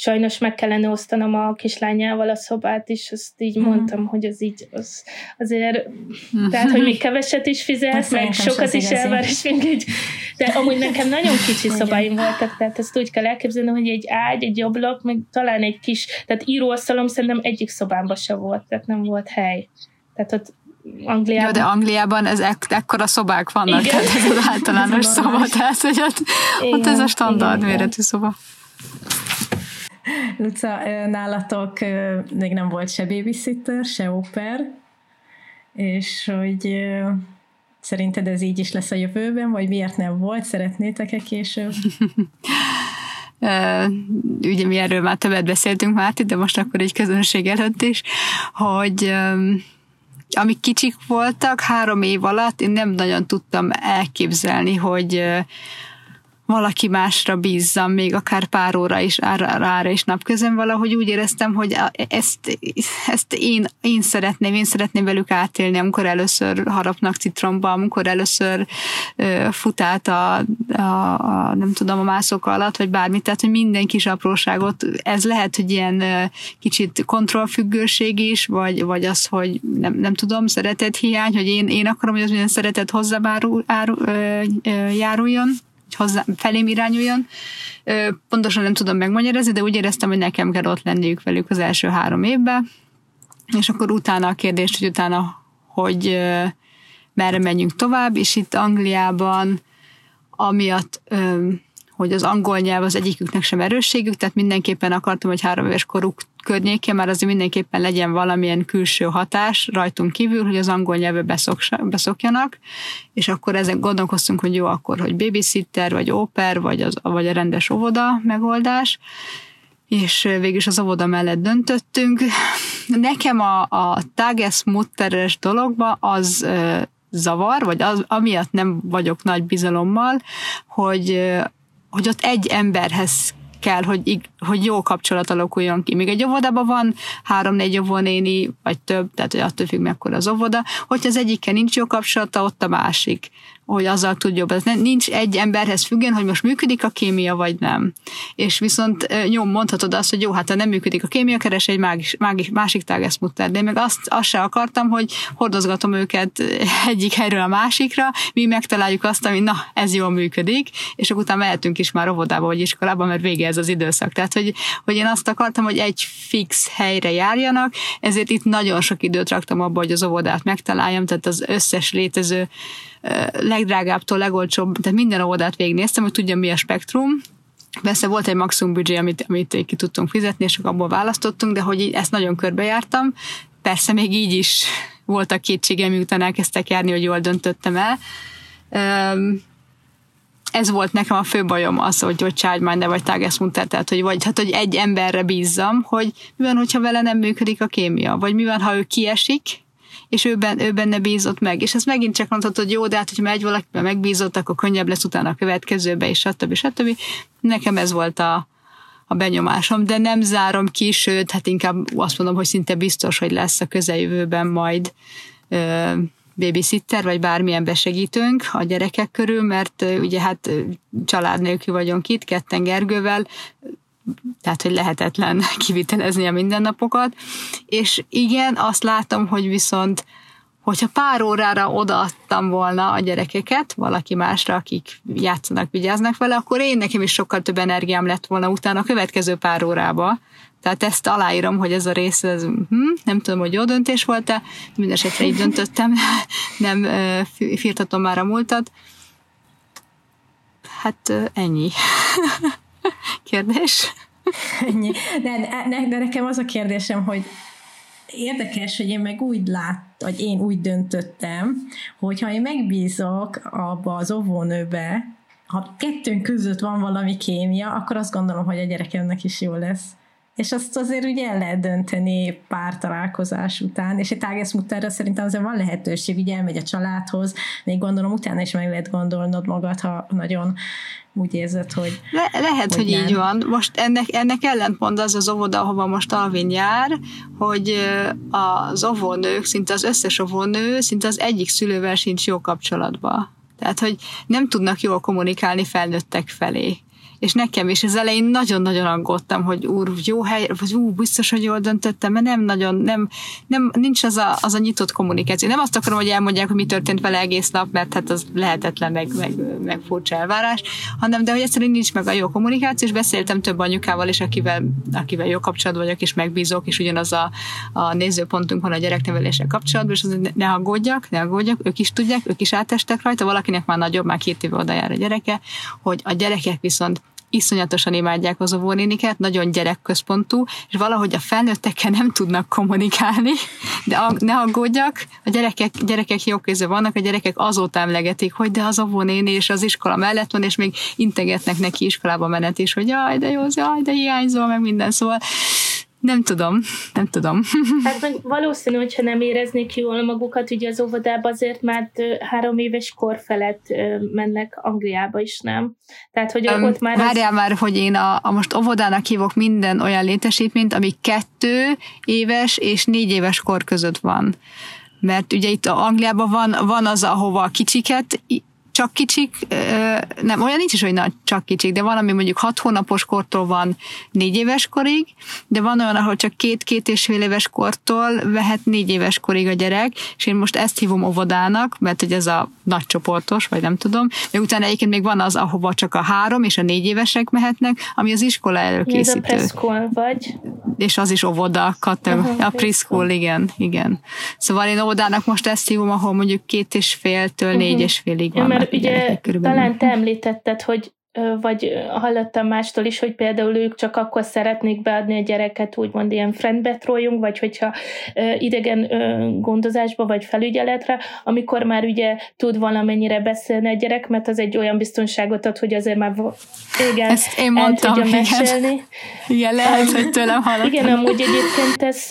sajnos meg kellene osztanom a kislányával a szobát is, azt így uh-huh. mondtam, hogy az így, az azért, uh-huh. tehát, hogy még keveset is fizet, meg sokat is elvár, és mindegy. De amúgy nekem nagyon kicsi szobáim voltak, tehát ezt úgy kell elképzelni, hogy egy ágy, egy ablak, meg talán egy kis, tehát íróasztalom szerintem egyik szobámban se volt, tehát nem volt hely. Tehát ott Angliában. Jó, de Angliában ez ek- ekkora szobák vannak, igen. tehát ez az általános szoba, tehát hogy ott, igen, ott ez a standard igen, méretű szoba. Luca, nálatok még nem volt se babysitter, se oper, és hogy szerinted ez így is lesz a jövőben, vagy miért nem volt? Szeretnétek-e később? Ugye mi erről már többet beszéltünk már, de most akkor egy közönség előtt is, hogy amik kicsik voltak, három év alatt én nem nagyon tudtam elképzelni, hogy valaki másra bízzam, még akár pár óra is, ára is napközben valahogy úgy éreztem, hogy ezt, ezt én, én szeretném, én szeretném velük átélni, amikor először harapnak citromba, amikor először uh, fut át a, a, a, nem tudom, a mászok alatt, vagy bármit, tehát, hogy minden kis apróságot, ez lehet, hogy ilyen uh, kicsit kontrollfüggőség is, vagy, vagy az, hogy nem, nem tudom, szeretet hiány, hogy én, én akarom, hogy az minden szeretet hozzá áru, áru, ö, ö, járuljon, hozzá, felém irányuljon. Pontosan nem tudom megmagyarázni, de úgy éreztem, hogy nekem kell ott lenniük velük az első három évben, és akkor utána a kérdés, hogy utána, hogy merre menjünk tovább, és itt Angliában amiatt hogy az angol nyelv az egyiküknek sem erősségük, tehát mindenképpen akartam, hogy három éves koruk környékén már azért mindenképpen legyen valamilyen külső hatás rajtunk kívül, hogy az angol nyelvbe beszokjanak, és akkor ezen gondolkoztunk, hogy jó, akkor, hogy babysitter, vagy óper, vagy, az, vagy a rendes óvoda megoldás, és végül is az óvoda mellett döntöttünk. Nekem a, a Tagesmutteres dologba az zavar, vagy az, amiatt nem vagyok nagy bizalommal, hogy hogy ott egy emberhez kell, hogy, hogy jó kapcsolat alakuljon ki. Még egy óvodában van három-négy óvónéni, vagy több, tehát hogy attól függ, mekkora az óvoda. Hogyha az egyikkel nincs jó kapcsolata, ott a másik hogy azzal tud jobb. Ez nincs egy emberhez függően, hogy most működik a kémia, vagy nem. És viszont jó, mondhatod azt, hogy jó, hát ha nem működik a kémia, keres egy mágis, mágis, másik tágeszmutter. De én meg azt, azt se akartam, hogy hordozgatom őket egyik helyről a másikra, mi megtaláljuk azt, ami na, ez jól működik, és akkor utána mehetünk is már óvodába vagy iskolába, mert vége ez az időszak. Tehát, hogy, hogy én azt akartam, hogy egy fix helyre járjanak, ezért itt nagyon sok időt raktam abba, hogy az óvodát megtaláljam, tehát az összes létező legdrágábbtól legolcsóbb, tehát minden óvodát végignéztem, hogy tudjam mi a spektrum, Persze volt egy maximum büdzsé, amit, amit ki tudtunk fizetni, és abból választottunk, de hogy ezt nagyon körbejártam. Persze még így is voltak kétségem, miután elkezdtek járni, hogy jól döntöttem el. Ez volt nekem a fő bajom az, hogy, hogy Childminder vagy Tagesmutter, tehát hogy, vagy, hát, hogy egy emberre bízzam, hogy mi van, hogyha vele nem működik a kémia, vagy mi van, ha ő kiesik, és ő, ben, ő benne bízott meg. És ez megint csak mondhatod, jó, de hát, hogyha megy valakiben megbízott, akkor könnyebb lesz utána a következőbe, és stb. stb. Nekem ez volt a, a benyomásom, de nem zárom ki, sőt, hát inkább azt mondom, hogy szinte biztos, hogy lesz a közeljövőben majd ö, babysitter, vagy bármilyen besegítőnk a gyerekek körül, mert ugye hát család nélkül vagyunk itt, ketten Gergővel, tehát, hogy lehetetlen kivitelezni a mindennapokat, és igen, azt látom, hogy viszont hogyha pár órára odaadtam volna a gyerekeket valaki másra, akik játszanak, vigyáznak vele, akkor én nekem is sokkal több energiám lett volna utána a következő pár órába. Tehát ezt aláírom, hogy ez a rész, ez, hm, nem tudom, hogy jó döntés volt-e, mindesetre így döntöttem, nem firtatom már a múltat. Hát ennyi. Kérdés? Ennyi. De, de, de nekem az a kérdésem, hogy érdekes, hogy én meg úgy lát, hogy én úgy döntöttem, hogy ha én megbízok abba az óvónőbe, ha kettőnk között van valami kémia, akkor azt gondolom, hogy a gyerekemnek is jó lesz és azt azért ugye el lehet dönteni pár találkozás után, és egy tágeszmutterre szerintem azért van lehetőség, ugye elmegy a családhoz, még gondolom utána is meg lehet gondolnod magad, ha nagyon úgy érzed, hogy... Le, lehet, hogy, hogy így van. Most ennek, ennek ellentmond az az óvoda, ahova most Alvin jár, hogy az óvónők, szinte az összes óvónő, szinte az egyik szülővel sincs jó kapcsolatban. Tehát, hogy nem tudnak jól kommunikálni felnőttek felé és nekem is az elején nagyon-nagyon aggódtam, hogy úr, jó hely, vagy ú, biztos, hogy jól döntöttem, mert nem nagyon, nem, nem nincs az a, az a nyitott kommunikáció. Nem azt akarom, hogy elmondják, hogy mi történt vele egész nap, mert hát az lehetetlen, meg, meg, meg furcsa elvárás, hanem de hogy egyszerűen nincs meg a jó kommunikáció, és beszéltem több anyukával is, akivel, akivel jó kapcsolatban vagyok, és megbízok, és ugyanaz a, a nézőpontunk van a gyerekneveléssel kapcsolatban, és az, ne aggódjak, ne aggódjak, ők is tudják, ők is átestek rajta, valakinek már nagyobb, már két éve oda jár a gyereke, hogy a gyerekek viszont iszonyatosan imádják az óvónéniket, nagyon gyerekközpontú, és valahogy a felnőttekkel nem tudnak kommunikálni, de a, ne aggódjak, a gyerekek, gyerekek jó kézre vannak, a gyerekek azóta emlegetik, hogy de az óvónéni és az iskola mellett van, és még integetnek neki iskolába menet is, hogy jaj, de jó, jaj, de hiányzol, meg minden, szóval nem tudom, nem tudom. Hát meg valószínű, hogyha nem éreznék jól magukat, ugye az óvodába azért már három éves kor felett mennek Angliába is, nem? Tehát, hogy um, ott már... Várjál az... már, hogy én a, a most óvodának hívok minden olyan létesítményt, ami kettő éves és négy éves kor között van mert ugye itt Angliában van, van az, ahova a kicsiket csak kicsik, nem, olyan nincs is, hogy nagy, csak kicsik, de van, ami mondjuk hat hónapos kortól van négy éves korig, de van olyan, ahol csak két-két és fél éves kortól vehet négy éves korig a gyerek, és én most ezt hívom óvodának, mert hogy ez a nagy csoportos, vagy nem tudom, de utána egyébként még van az, ahova csak a három és a négy évesek mehetnek, ami az iskola előkészítő. Ez a vagy? És az is óvoda, uh-huh, a preschool, igen, igen. Szóval én óvodának most ezt hívom, ahol mondjuk két és féltől uh-huh. négy és félig van. Ja, ugye talán te említetted, hogy vagy hallottam mástól is, hogy például ők csak akkor szeretnék beadni a gyereket, úgymond ilyen friendbetrójunk, vagy hogyha idegen gondozásba, vagy felügyeletre, amikor már ugye tud valamennyire beszélni a gyerek, mert az egy olyan biztonságot ad, hogy azért már igen, Ezt én mondtam, el tudja igen. mesélni. Igen, lehet, hogy tőlem hallottam. Igen, amúgy egyébként ez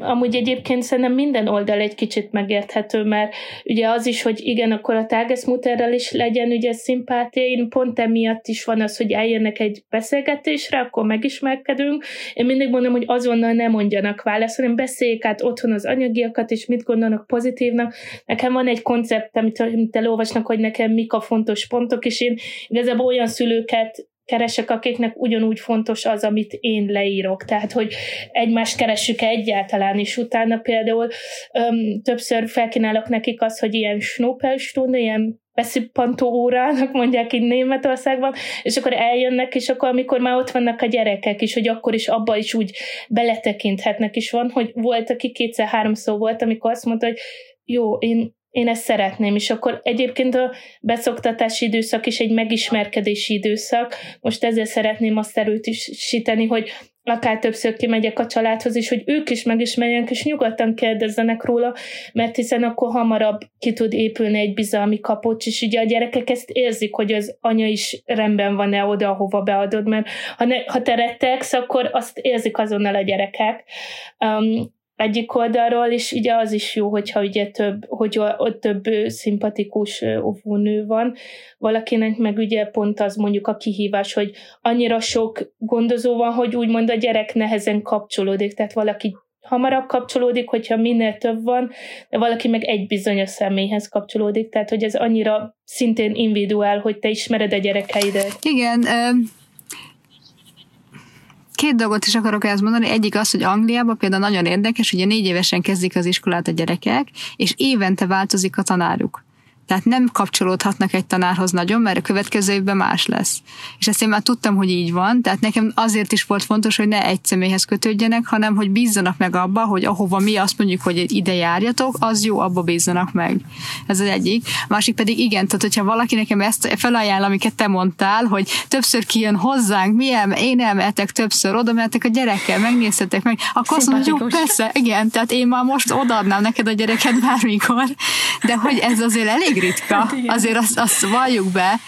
amúgy egyébként szerintem minden oldal egy kicsit megérthető, mert ugye az is, hogy igen, akkor a Tagesmutterrel is legyen ugye szimpátia, én pont emiatt is van az, hogy eljönnek egy beszélgetésre, akkor megismerkedünk. Én mindig mondom, hogy azonnal nem mondjanak választ, hanem beszéljék át otthon az anyagiakat, és mit gondolnak pozitívnak. Nekem van egy koncept, amit, amit elolvasnak, hogy nekem mik a fontos pontok, és én igazából olyan szülőket keresek, akiknek ugyanúgy fontos az, amit én leírok. Tehát, hogy egymást keressük egyáltalán, és utána például öm, többször felkínálok nekik azt, hogy ilyen Schnuppelstunde, ilyen beszippantó órának mondják így Németországban, és akkor eljönnek, és akkor amikor már ott vannak a gyerekek is, hogy akkor is abba is úgy beletekinthetnek is van, hogy volt, aki kétszer-háromszor volt, amikor azt mondta, hogy jó, én én ezt szeretném, és akkor egyébként a beszoktatási időszak is egy megismerkedési időszak. Most ezzel szeretném azt erősíteni, hogy akár többször kimegyek a családhoz, és hogy ők is megismerjenek, és nyugodtan kérdezzenek róla, mert hiszen akkor hamarabb ki tud épülni egy bizalmi kapocs, és ugye a gyerekek ezt érzik, hogy az anya is rendben van-e oda, ahova beadod, mert ha, ne, ha te rettegsz, akkor azt érzik azonnal a gyerekek. Um, egyik oldalról, és ugye az is jó, hogyha ugye több, hogy ott több szimpatikus óvónő van, valakinek meg ugye pont az mondjuk a kihívás, hogy annyira sok gondozó van, hogy úgymond a gyerek nehezen kapcsolódik, tehát valaki hamarabb kapcsolódik, hogyha minél több van, de valaki meg egy bizonyos személyhez kapcsolódik, tehát hogy ez annyira szintén individuál, hogy te ismered a gyerekeidet. Igen, Két dolgot is akarok ezt mondani. Egyik az, hogy Angliában például nagyon érdekes, ugye négy évesen kezdik az iskolát a gyerekek, és évente változik a tanáruk. Tehát nem kapcsolódhatnak egy tanárhoz nagyon, mert a következő évben más lesz. És ezt én már tudtam, hogy így van, tehát nekem azért is volt fontos, hogy ne egy személyhez kötődjenek, hanem hogy bízzanak meg abba, hogy ahova mi azt mondjuk, hogy ide járjatok, az jó, abba bízzanak meg. Ez az egyik. A másik pedig igen, tehát hogyha valaki nekem ezt felajánl, amiket te mondtál, hogy többször kijön hozzánk, milyen, én elmehetek többször, oda mehetek a gyerekkel, megnézhetek meg, akkor azt mondjuk, jó, persze, igen, tehát én már most odaadnám neked a gyereket bármikor, de hogy ez azért elég elég ritka, hát azért azt, azt valljuk be.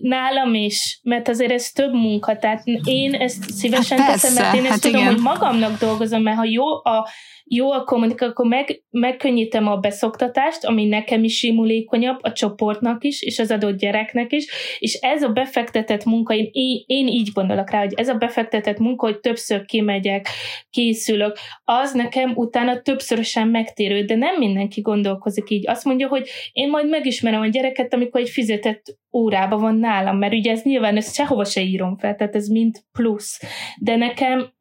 Nálam is, mert azért ez több munka, tehát én ezt szívesen hát persze, teszem, mert én ezt hát tudom, igen. hogy magamnak dolgozom, mert ha jó a jó a kommunikál, akkor meg, megkönnyítem a beszoktatást, ami nekem is simulékonyabb, a csoportnak is, és az adott gyereknek is, és ez a befektetett munka, én, én így gondolok rá, hogy ez a befektetett munka, hogy többször kimegyek, készülök, az nekem utána többszörösen megtérő, de nem mindenki gondolkozik így. Azt mondja, hogy én majd megismerem a gyereket, amikor egy fizetett órába van nálam, mert ugye ez nyilván ezt sehova se írom fel, tehát ez mind plusz. De nekem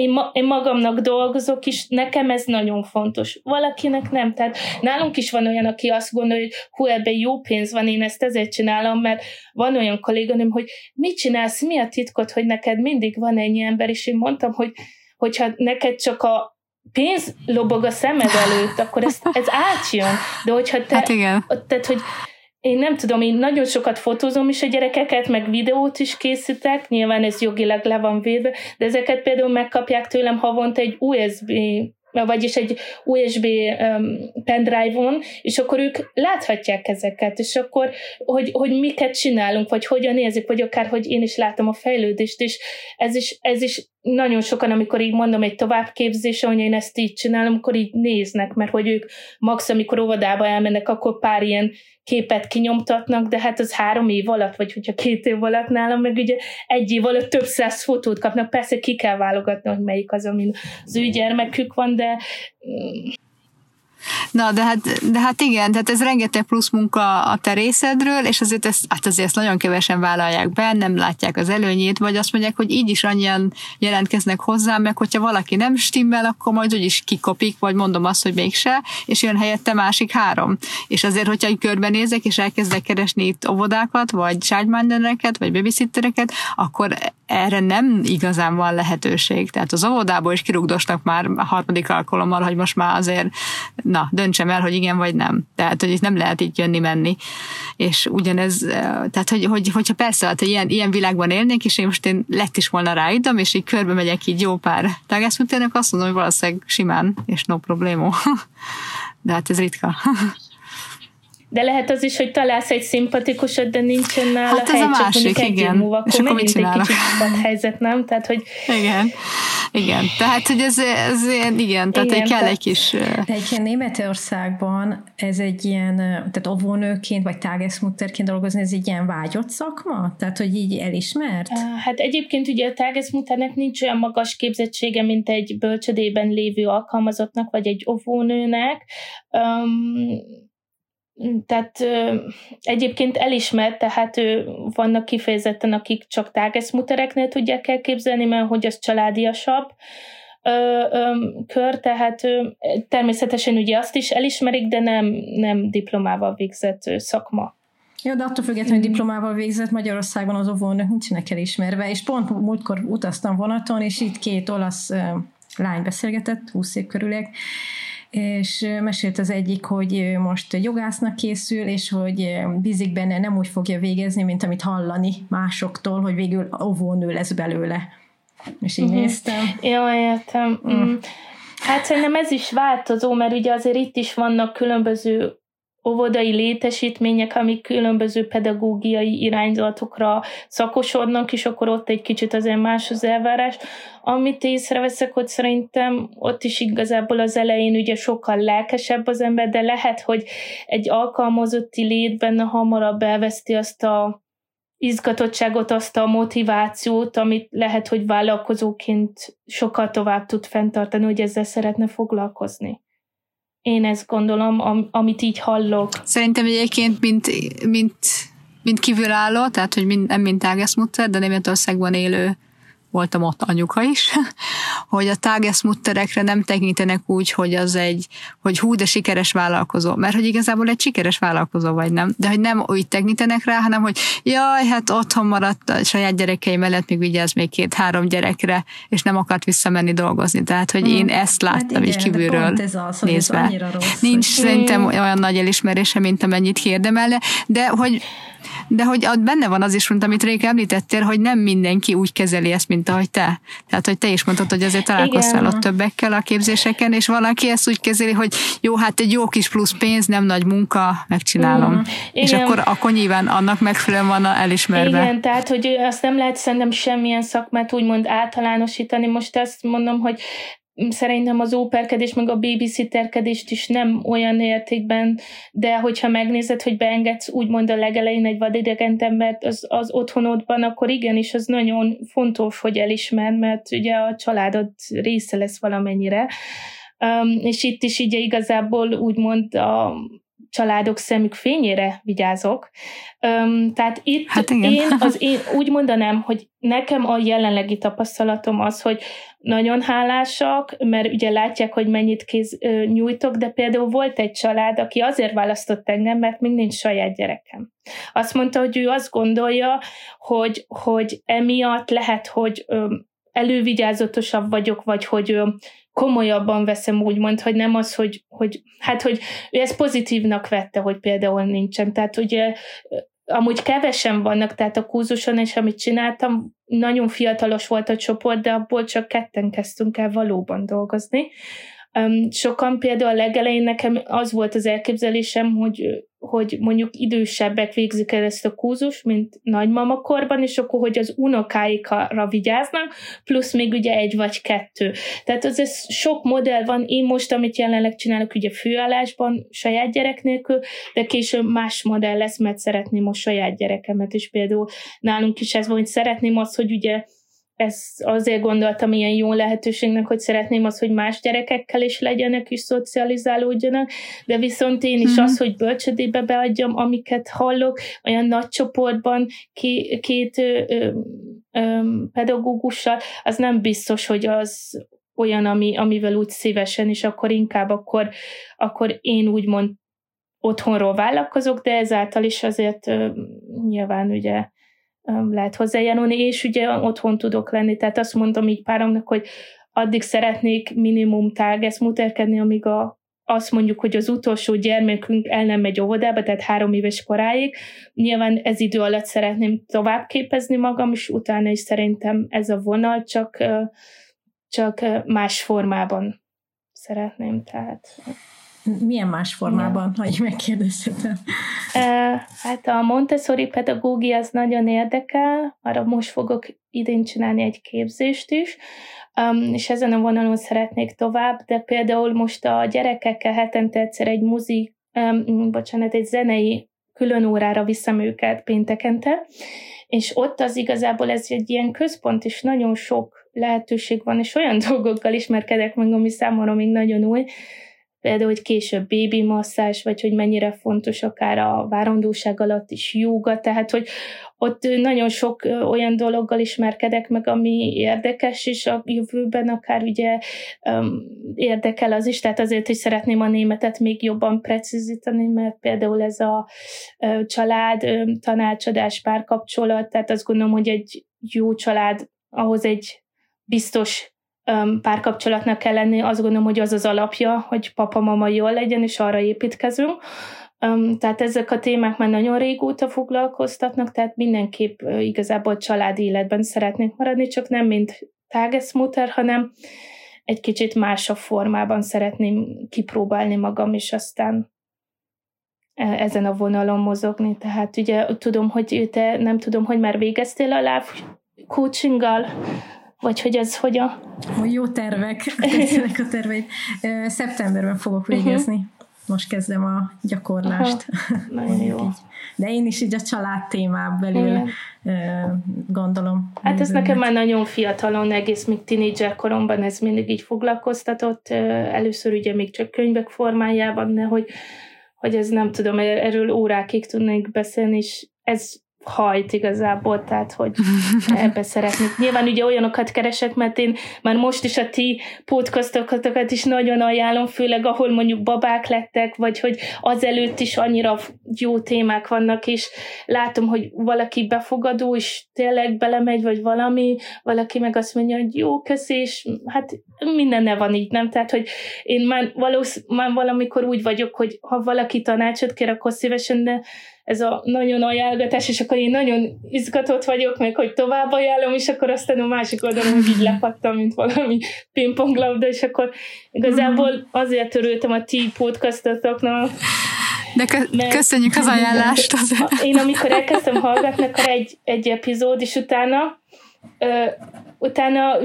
én, ma, én magamnak dolgozok, és nekem ez nagyon fontos. Valakinek nem. Tehát nálunk is van olyan, aki azt gondolja, hogy hú, ebben jó pénz van, én ezt ezért csinálom, mert van olyan kolléganőm, hogy mit csinálsz, mi a titkot, hogy neked mindig van ennyi ember, és én mondtam, hogy hogyha neked csak a pénz lobog a szemed előtt, akkor ez, ez átjön. De hogyha te, hát igen. tehát, hogy én nem tudom, én nagyon sokat fotózom is a gyerekeket, meg videót is készítek, nyilván ez jogilag le van védve, de ezeket például megkapják tőlem havonta egy USB vagyis egy USB um, pendrive-on, és akkor ők láthatják ezeket, és akkor, hogy, hogy miket csinálunk, vagy hogyan nézik, vagy akár, hogy én is látom a fejlődést, és ez is, ez is nagyon sokan, amikor így mondom egy továbbképzés, hogy én ezt így csinálom, akkor így néznek, mert hogy ők max, amikor óvodába elmennek, akkor pár ilyen képet kinyomtatnak, de hát az három év alatt, vagy hogyha két év alatt nálam, meg ugye egy év alatt több száz fotót kapnak, persze ki kell válogatni, hogy melyik az, amin az ő gyermekük van, de mm, Na, de hát, de hát igen, tehát ez rengeteg plusz munka a te részedről, és azért ezt, hát azért ezt nagyon kevesen vállalják be, nem látják az előnyét, vagy azt mondják, hogy így is annyian jelentkeznek hozzá, meg hogyha valaki nem stimmel, akkor majd úgyis kikopik, vagy mondom azt, hogy mégse, és jön helyette másik három. És azért, hogyha így körbenézek, és elkezdek keresni itt óvodákat, vagy childmindereket, vagy babysittereket, akkor erre nem igazán van lehetőség. Tehát az óvodából is kirugdosnak már a harmadik alkalommal, hogy most már azért na, döntsem el, hogy igen vagy nem. Tehát, hogy itt nem lehet így jönni-menni. És ugyanez, tehát, hogy, hogy hogyha persze, hát, hogy ilyen, ilyen világban élnék, és én most én lett is volna ráidom, és így körbe megyek így jó pár tágászműtérnek, azt mondom, hogy valószínűleg simán, és no problémó. De hát ez ritka. De lehet az is, hogy találsz egy szimpatikusot, de nincsen nála hát ez hely, a másik, csak igen. Múlva, akkor és akkor megint egy kicsit helyzet, nem? Tehát, hogy... Igen, igen. Tehát, hogy ez, ez ilyen, igen, tehát igen, kell tehát... egy kis... Egyébként Németországban ez egy ilyen, tehát óvónőként, vagy tágeszmutterként dolgozni, ez egy ilyen vágyott szakma? Tehát, hogy így elismert? Hát egyébként ugye a tágeszmutternek nincs olyan magas képzettsége, mint egy bölcsödében lévő alkalmazottnak, vagy egy óvónőnek. Um, tehát ö, egyébként elismert, tehát ő, vannak kifejezetten, akik csak tágeszmutereknél tudják elképzelni, mert hogy az családiasabb ö, ö, kör, tehát ö, természetesen ugye azt is elismerik, de nem, nem diplomával végzett ö, szakma. Ja, de attól függetlenül, hogy diplomával végzett Magyarországon az óvónők nincsenek elismerve, és pont múltkor utaztam vonaton, és itt két olasz lány beszélgetett, 20 év körülek, és mesélt az egyik, hogy most jogásznak készül, és hogy bízik benne, nem úgy fogja végezni, mint amit hallani másoktól, hogy végül óvónő lesz belőle. És így uh-huh. néztem. Jó, értem. Mm. Hát szerintem ez is változó, mert ugye azért itt is vannak különböző óvodai létesítmények, amik különböző pedagógiai irányzatokra szakosodnak, és akkor ott egy kicsit azért más az elvárás. Amit észreveszek, hogy szerintem ott is igazából az elején ugye sokkal lelkesebb az ember, de lehet, hogy egy alkalmazotti létben hamarabb elveszti azt a izgatottságot, azt a motivációt, amit lehet, hogy vállalkozóként sokkal tovább tud fenntartani, hogy ezzel szeretne foglalkozni. Én ezt gondolom, am, amit így hallok. Szerintem egyébként, mint, mint, mint kívülálló, tehát hogy mind, nem mint Ágeszmutter, de Németországban élő voltam ott anyuka is, hogy a tágeszmutterekre nem tekintenek úgy, hogy az egy, hogy hú, de sikeres vállalkozó, mert hogy igazából egy sikeres vállalkozó vagy nem, de hogy nem úgy tekintenek rá, hanem hogy jaj, hát otthon maradt a saját gyerekei mellett, még vigyáz még két-három gyerekre, és nem akart visszamenni dolgozni. Tehát, hogy én hmm. ezt láttam hát így kívülről ez az, nézve. Ez rossz, Nincs hogy... szerintem olyan nagy elismerése, mint amennyit kérdemel, de hogy de hogy ott benne van az is, mint amit Réka említettél, hogy nem mindenki úgy kezeli ezt, mint ahogy te. Tehát, hogy te is mondtad, hogy azért találkoztál Igen. ott többekkel a képzéseken, és valaki ezt úgy kezeli, hogy jó, hát egy jó kis plusz pénz, nem nagy munka, megcsinálom. Mm. És akkor, akkor nyilván annak megfelelően van elismerve. Igen, tehát, hogy azt nem lehet szerintem semmilyen szakmát úgymond általánosítani. Most azt mondom, hogy szerintem az óperkedés, meg a babysitterkedést is nem olyan értékben, de hogyha megnézed, hogy beengedsz úgymond a legelején egy vadidegent embert az, az otthonodban, akkor igenis az nagyon fontos, hogy elismer, mert ugye a családod része lesz valamennyire. Um, és itt is így igazából úgymond a családok szemük fényére vigyázok. Um, tehát itt hát én, az én úgy mondanám, hogy nekem a jelenlegi tapasztalatom az, hogy nagyon hálásak, mert ugye látják, hogy mennyit kéz, ö, nyújtok, de például volt egy család, aki azért választott engem, mert még nincs saját gyerekem. Azt mondta, hogy ő azt gondolja, hogy, hogy emiatt lehet, hogy ö, elővigyázatosabb vagyok, vagy hogy ö, komolyabban veszem úgymond, hogy nem az, hogy, hogy hát, hogy ő ezt pozitívnak vette, hogy például nincsen. Tehát ugye amúgy kevesen vannak, tehát a kúzuson, és amit csináltam, nagyon fiatalos volt a csoport, de abból csak ketten kezdtünk el valóban dolgozni. Sokan például a legelején nekem az volt az elképzelésem, hogy hogy mondjuk idősebbek végzik el ezt a kúzus, mint nagymama korban, és akkor, hogy az unokáikra vigyáznak, plusz még ugye egy vagy kettő. Tehát az ez sok modell van, én most, amit jelenleg csinálok, ugye főállásban, saját gyerek nélkül, de később más modell lesz, mert szeretném a saját gyerekemet, és például nálunk is ez van, hogy szeretném azt, hogy ugye ezt azért gondoltam ilyen jó lehetőségnek, hogy szeretném az, hogy más gyerekekkel is legyenek, és szocializálódjanak, de viszont én is mm-hmm. az, hogy bölcsödébe beadjam, amiket hallok, olyan nagy csoportban két, két ö, ö, ö, pedagógussal, az nem biztos, hogy az olyan, ami, amivel úgy szívesen, és akkor inkább akkor, akkor én úgymond otthonról vállalkozok, de ezáltal is azért ö, nyilván ugye lehet hozzájárulni, és ugye otthon tudok lenni. Tehát azt mondom így páromnak, hogy addig szeretnék minimum muterkedni, amíg a, azt mondjuk, hogy az utolsó gyermekünk el nem megy óvodába, tehát három éves koráig. Nyilván ez idő alatt szeretném tovább képezni magam, és utána is szerintem ez a vonal csak, csak más formában szeretném. Tehát milyen más formában, ha így megkérdezhetem? Hát a Montessori pedagógia az nagyon érdekel, arra most fogok idén csinálni egy képzést is, és ezen a vonalon szeretnék tovább, de például most a gyerekekkel hetente egyszer egy muzik, bocsánat, egy zenei külön órára viszem őket péntekente, és ott az igazából ez egy ilyen központ, és nagyon sok lehetőség van, és olyan dolgokkal ismerkedek meg, ami számomra még nagyon új, például, hogy később bébi masszás, vagy hogy mennyire fontos akár a várandóság alatt is jóga, tehát, hogy ott nagyon sok olyan dologgal ismerkedek meg, ami érdekes, és a jövőben akár ugye um, érdekel az is, tehát azért is szeretném a németet még jobban precizítani, mert például ez a uh, család, um, tanácsadás, párkapcsolat, tehát azt gondolom, hogy egy jó család ahhoz egy biztos párkapcsolatnak kell lenni, azt gondolom, hogy az az alapja, hogy papa-mama jól legyen, és arra építkezünk. Tehát ezek a témák már nagyon régóta foglalkoztatnak, tehát mindenképp igazából családi életben szeretnék maradni, csak nem mint tágeszmúter, hanem egy kicsit másabb formában szeretném kipróbálni magam, és aztán e, ezen a vonalon mozogni. Tehát ugye tudom, hogy te nem tudom, hogy már végeztél a live coachinggal, vagy hogy ez hogyan? Hogy jó tervek, tetszenek a terveid. Szeptemberben fogok végezni. Uh-huh. Most kezdem a gyakorlást. Aha, nagyon jó. De én is így a család témában belül Igen. gondolom. Hát ez nekem már nagyon fiatalon, egész még tinédzser koromban ez mindig így foglalkoztatott. Először ugye még csak könyvek formájában, de hogy, hogy ez nem tudom, erről órákig tudnék beszélni, és ez hajt igazából, tehát hogy ebbe szeretnék. Nyilván ugye olyanokat keresek, mert én már most is a ti podcastokat is nagyon ajánlom, főleg ahol mondjuk babák lettek, vagy hogy azelőtt is annyira jó témák vannak, és látom, hogy valaki befogadó, és tényleg belemegy, vagy valami, valaki meg azt mondja, hogy jó, köszi, és hát minden ne van így, nem? Tehát, hogy én már, valósz, már valamikor úgy vagyok, hogy ha valaki tanácsot kér, akkor szívesen, de ez a nagyon ajánlgatás, és akkor én nagyon izgatott vagyok, meg hogy tovább ajánlom, és akkor aztán a másik oldalon így lepattam, mint valami pingponglabda, és akkor igazából azért örültem a ti podcastotoknak, de kö- köszönjük az ajánlást. Azért. Én amikor elkezdtem hallgatni, akkor egy, egy epizód, és utána utána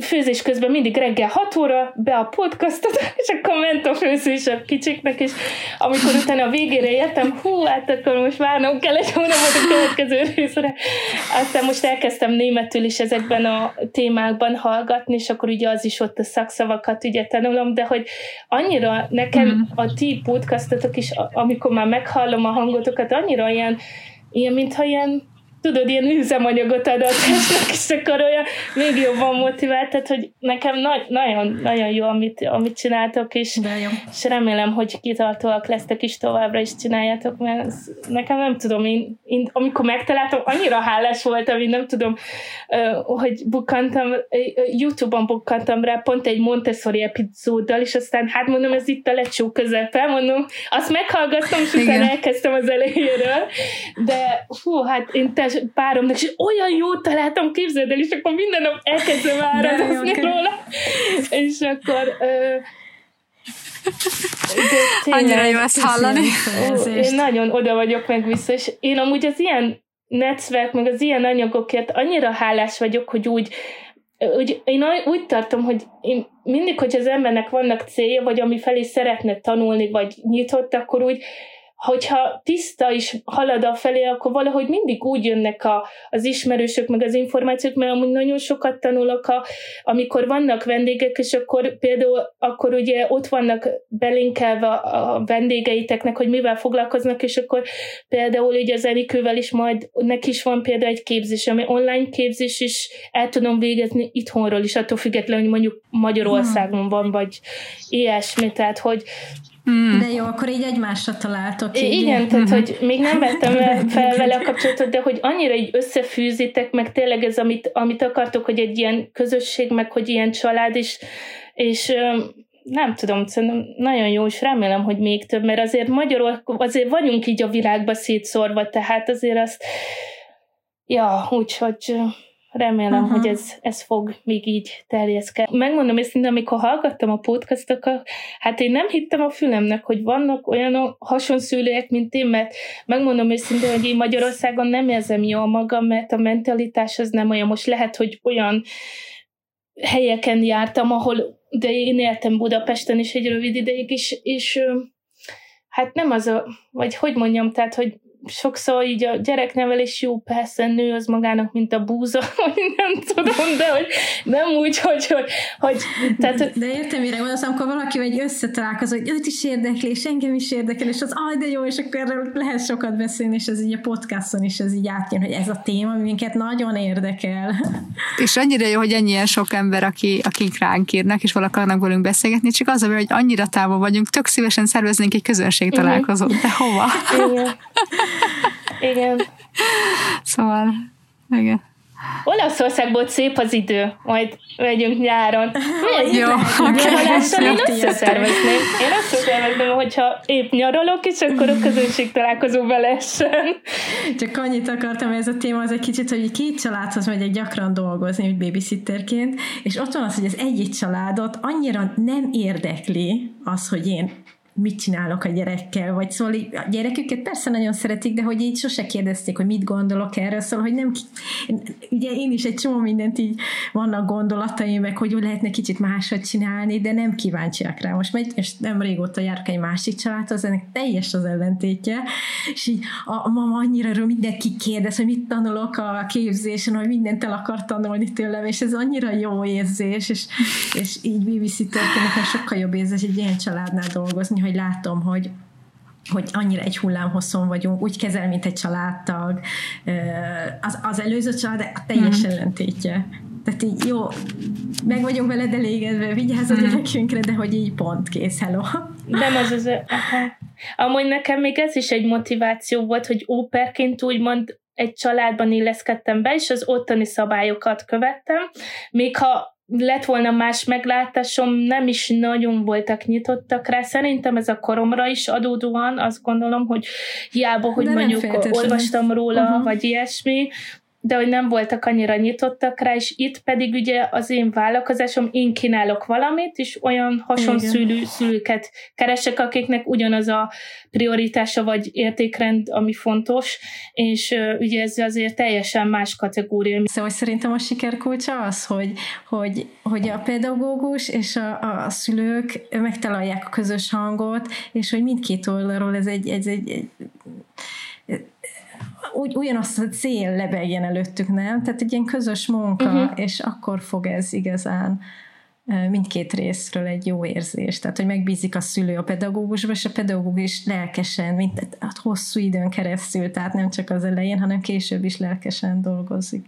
főzés közben mindig reggel 6 óra be a podcastot, és akkor ment a főzés a kicsiknek, és amikor utána a végére értem, hú, hát akkor most várnom kell egy hónapot a következő részre. Aztán most elkezdtem németül is ezekben a témákban hallgatni, és akkor ugye az is ott a szakszavakat ugye tanulom, de hogy annyira nekem mm. a ti podcastotok is, amikor már meghallom a hangotokat, annyira ilyen, ilyen mintha ilyen tudod, ilyen üzemanyagot ad a testnek, és akkor olyan még jobban motivált, tehát hogy nekem na- nagyon, nagyon jó, amit, amit csináltok, és, és remélem, hogy kitartóak lesztek is továbbra is csináljátok, mert ez, nekem nem tudom, én, én, amikor megtaláltam, annyira hálás voltam, én nem tudom, hogy bukkantam, YouTube-on bukkantam rá pont egy Montessori epizóddal, és aztán hát mondom, ez itt a lecsó közepe, mondom, azt meghallgattam, és utána elkezdtem az elejéről, de hú, hát én te páromnak, és olyan jót találtam, képzeld el, és akkor minden nap elkezdem áradozni róla, és akkor ö, de Annyira jó ezt hallani. Ó, én nagyon oda vagyok meg vissza, és én amúgy az ilyen network, meg az ilyen anyagokért annyira hálás vagyok, hogy úgy úgy, én úgy tartom, hogy én mindig, hogy az embernek vannak célja, vagy ami felé szeretne tanulni, vagy nyitott, akkor úgy hogyha tiszta is halad a felé, akkor valahogy mindig úgy jönnek a, az ismerősök, meg az információk, mert amúgy nagyon sokat tanulok, a, amikor vannak vendégek, és akkor például akkor ugye ott vannak belinkelve a vendégeiteknek, hogy mivel foglalkoznak, és akkor például ugye az Enikővel is majd neki is van például egy képzés, ami online képzés is el tudom végezni itthonról is, attól függetlenül, hogy mondjuk Magyarországon van, vagy ilyesmi, tehát hogy Mm. De jó, akkor így egymásra találtok. Így. Igen, tehát hogy még nem vettem fel vele a kapcsolatot, de hogy annyira így összefűzitek, meg tényleg ez, amit, amit akartok, hogy egy ilyen közösség, meg hogy ilyen család is, és nem tudom, szerintem nagyon jó, és remélem, hogy még több, mert azért magyarul, azért vagyunk így a világba szétszórva, tehát azért azt, ja, úgyhogy Remélem, uh-huh. hogy ez, ez fog még így terjeszkedni. Megmondom őszintén, amikor hallgattam a podcastokat, hát én nem hittem a fülemnek, hogy vannak olyan hasonszülőek, mint én, mert megmondom őszintén, hogy én Magyarországon nem érzem jól magam, mert a mentalitás az nem olyan. Most lehet, hogy olyan helyeken jártam, ahol, de én éltem Budapesten is egy rövid ideig is, és hát nem az a, vagy hogy mondjam, tehát, hogy sokszor így a gyereknevelés jó, persze nő az magának, mint a búza, vagy nem tudom, de hogy nem úgy, hogy, hogy, hogy tehát, de értem, mire gondolsz, amikor valaki egy összetalálkozó, hogy őt is érdekli, és engem is érdekel, és az, aj, de jó, és akkor erről lehet sokat beszélni, és ez így a podcaston is ez így átjön, hogy ez a téma, minket nagyon érdekel. És annyira jó, hogy ennyien sok ember, aki, akik ránk írnak, és valakarnak velünk beszélgetni, csak az, hogy annyira távol vagyunk, tök szívesen szerveznénk egy közönség mhm. találkozót, de hova? Igen. igen. Szóval, igen. Olaszországból szép az idő, majd megyünk nyáron. Jó, Nyaralással én összeszervezném. Én összeszervezném, hogyha épp nyaralok, és akkor a közönség találkozó lehessen. Csak annyit akartam, ez a téma az egy kicsit, hogy két családhoz megyek gyakran dolgozni, hogy babysitterként, és ott van az, hogy az egyik családot annyira nem érdekli az, hogy én mit csinálok a gyerekkel, vagy szóval a gyereküket persze nagyon szeretik, de hogy így sose kérdezték, hogy mit gondolok erről, szóval, hogy nem, ugye én is egy csomó mindent így vannak gondolataim, meg hogy lehetne kicsit máshogy csinálni, de nem kíváncsiak rá. Most megy, és nem régóta járok egy másik családhoz, ennek teljes az ellentétje, és így a, a mama annyira erről mindenki kérdez, hogy mit tanulok a képzésen, hogy mindent el akar tanulni tőlem, és ez annyira jó érzés, és, és így babysitterként sokkal jobb érzés egy ilyen családnál dolgozni, hogy látom, hogy hogy annyira egy hullámhosszon vagyunk, úgy kezel, mint egy családtag. Az, az előző család a teljes mm. ellentétje. Tehát így jó, meg vagyunk veled elégedve, vigyázz a mhm. gyerekünkre, de hogy így pont kész, hello. Nem az az, aha. Amúgy nekem még ez is egy motiváció volt, hogy óperként úgymond egy családban illeszkedtem be, és az ottani szabályokat követtem, még ha lett volna más meglátásom, nem is nagyon voltak nyitottak rá. Szerintem ez a koromra is adódóan, azt gondolom, hogy hiába, hogy De mondjuk olvastam róla, uh-huh. vagy ilyesmi, de hogy nem voltak annyira nyitottak rá, és itt pedig ugye az én vállalkozásom, én kínálok valamit, és olyan hasonszülő szülőket keresek, akiknek ugyanaz a prioritása vagy értékrend, ami fontos, és uh, ugye ez azért teljesen más kategória. Szóval szerintem a sikerkulcsa az, hogy, hogy, hogy a pedagógus és a, a szülők megtalálják a közös hangot, és hogy mindkét oldalról ez egy, ez egy, egy úgy, ugyanazt a cél lebegjen előttük, nem? Tehát egy ilyen közös munka, uh-huh. és akkor fog ez igazán mindkét részről egy jó érzés. Tehát, hogy megbízik a szülő a pedagógusba, és a pedagógus lelkesen, mint hát hosszú időn keresztül, tehát nem csak az elején, hanem később is lelkesen dolgozik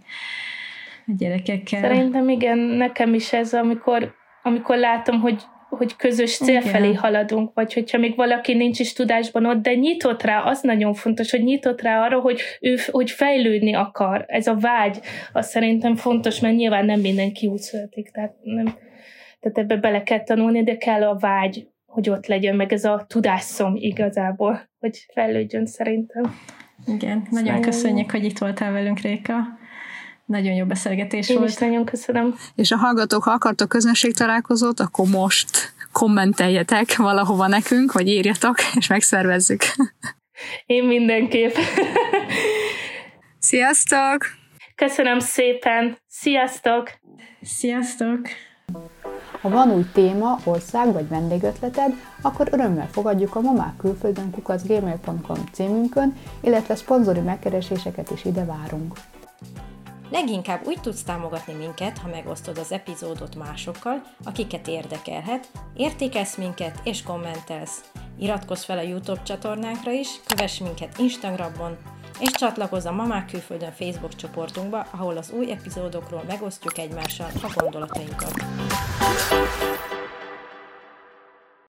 a gyerekekkel. Szerintem igen, nekem is ez, amikor, amikor látom, hogy hogy közös cél Igen. felé haladunk, vagy hogyha még valaki nincs is tudásban ott, de nyitott rá, az nagyon fontos, hogy nyitott rá arra, hogy ő hogy fejlődni akar. Ez a vágy, az szerintem fontos, mert nyilván nem mindenki úgy születik, tehát, nem, tehát ebbe bele kell tanulni, de kell a vágy, hogy ott legyen, meg ez a tudásszom igazából, hogy fejlődjön szerintem. Igen, nagyon köszönjük, hogy itt voltál velünk, Réka. Nagyon jó beszélgetés Én volt. is nagyon köszönöm. És a hallgatók, ha akartok találkozót, akkor most kommenteljetek valahova nekünk, vagy írjatok, és megszervezzük. Én mindenképp. Sziasztok! Köszönöm szépen! Sziasztok! Sziasztok! Ha van új téma, ország vagy vendégötleted, akkor örömmel fogadjuk a mamák külföldön kukacgmail.com címünkön, illetve szponzori megkereséseket is ide várunk. Leginkább úgy tudsz támogatni minket, ha megosztod az epizódot másokkal, akiket érdekelhet, értékelsz minket és kommentelsz. Iratkozz fel a YouTube csatornánkra is, kövess minket Instagramon, és csatlakozz a Mamák Külföldön Facebook csoportunkba, ahol az új epizódokról megosztjuk egymással a gondolatainkat.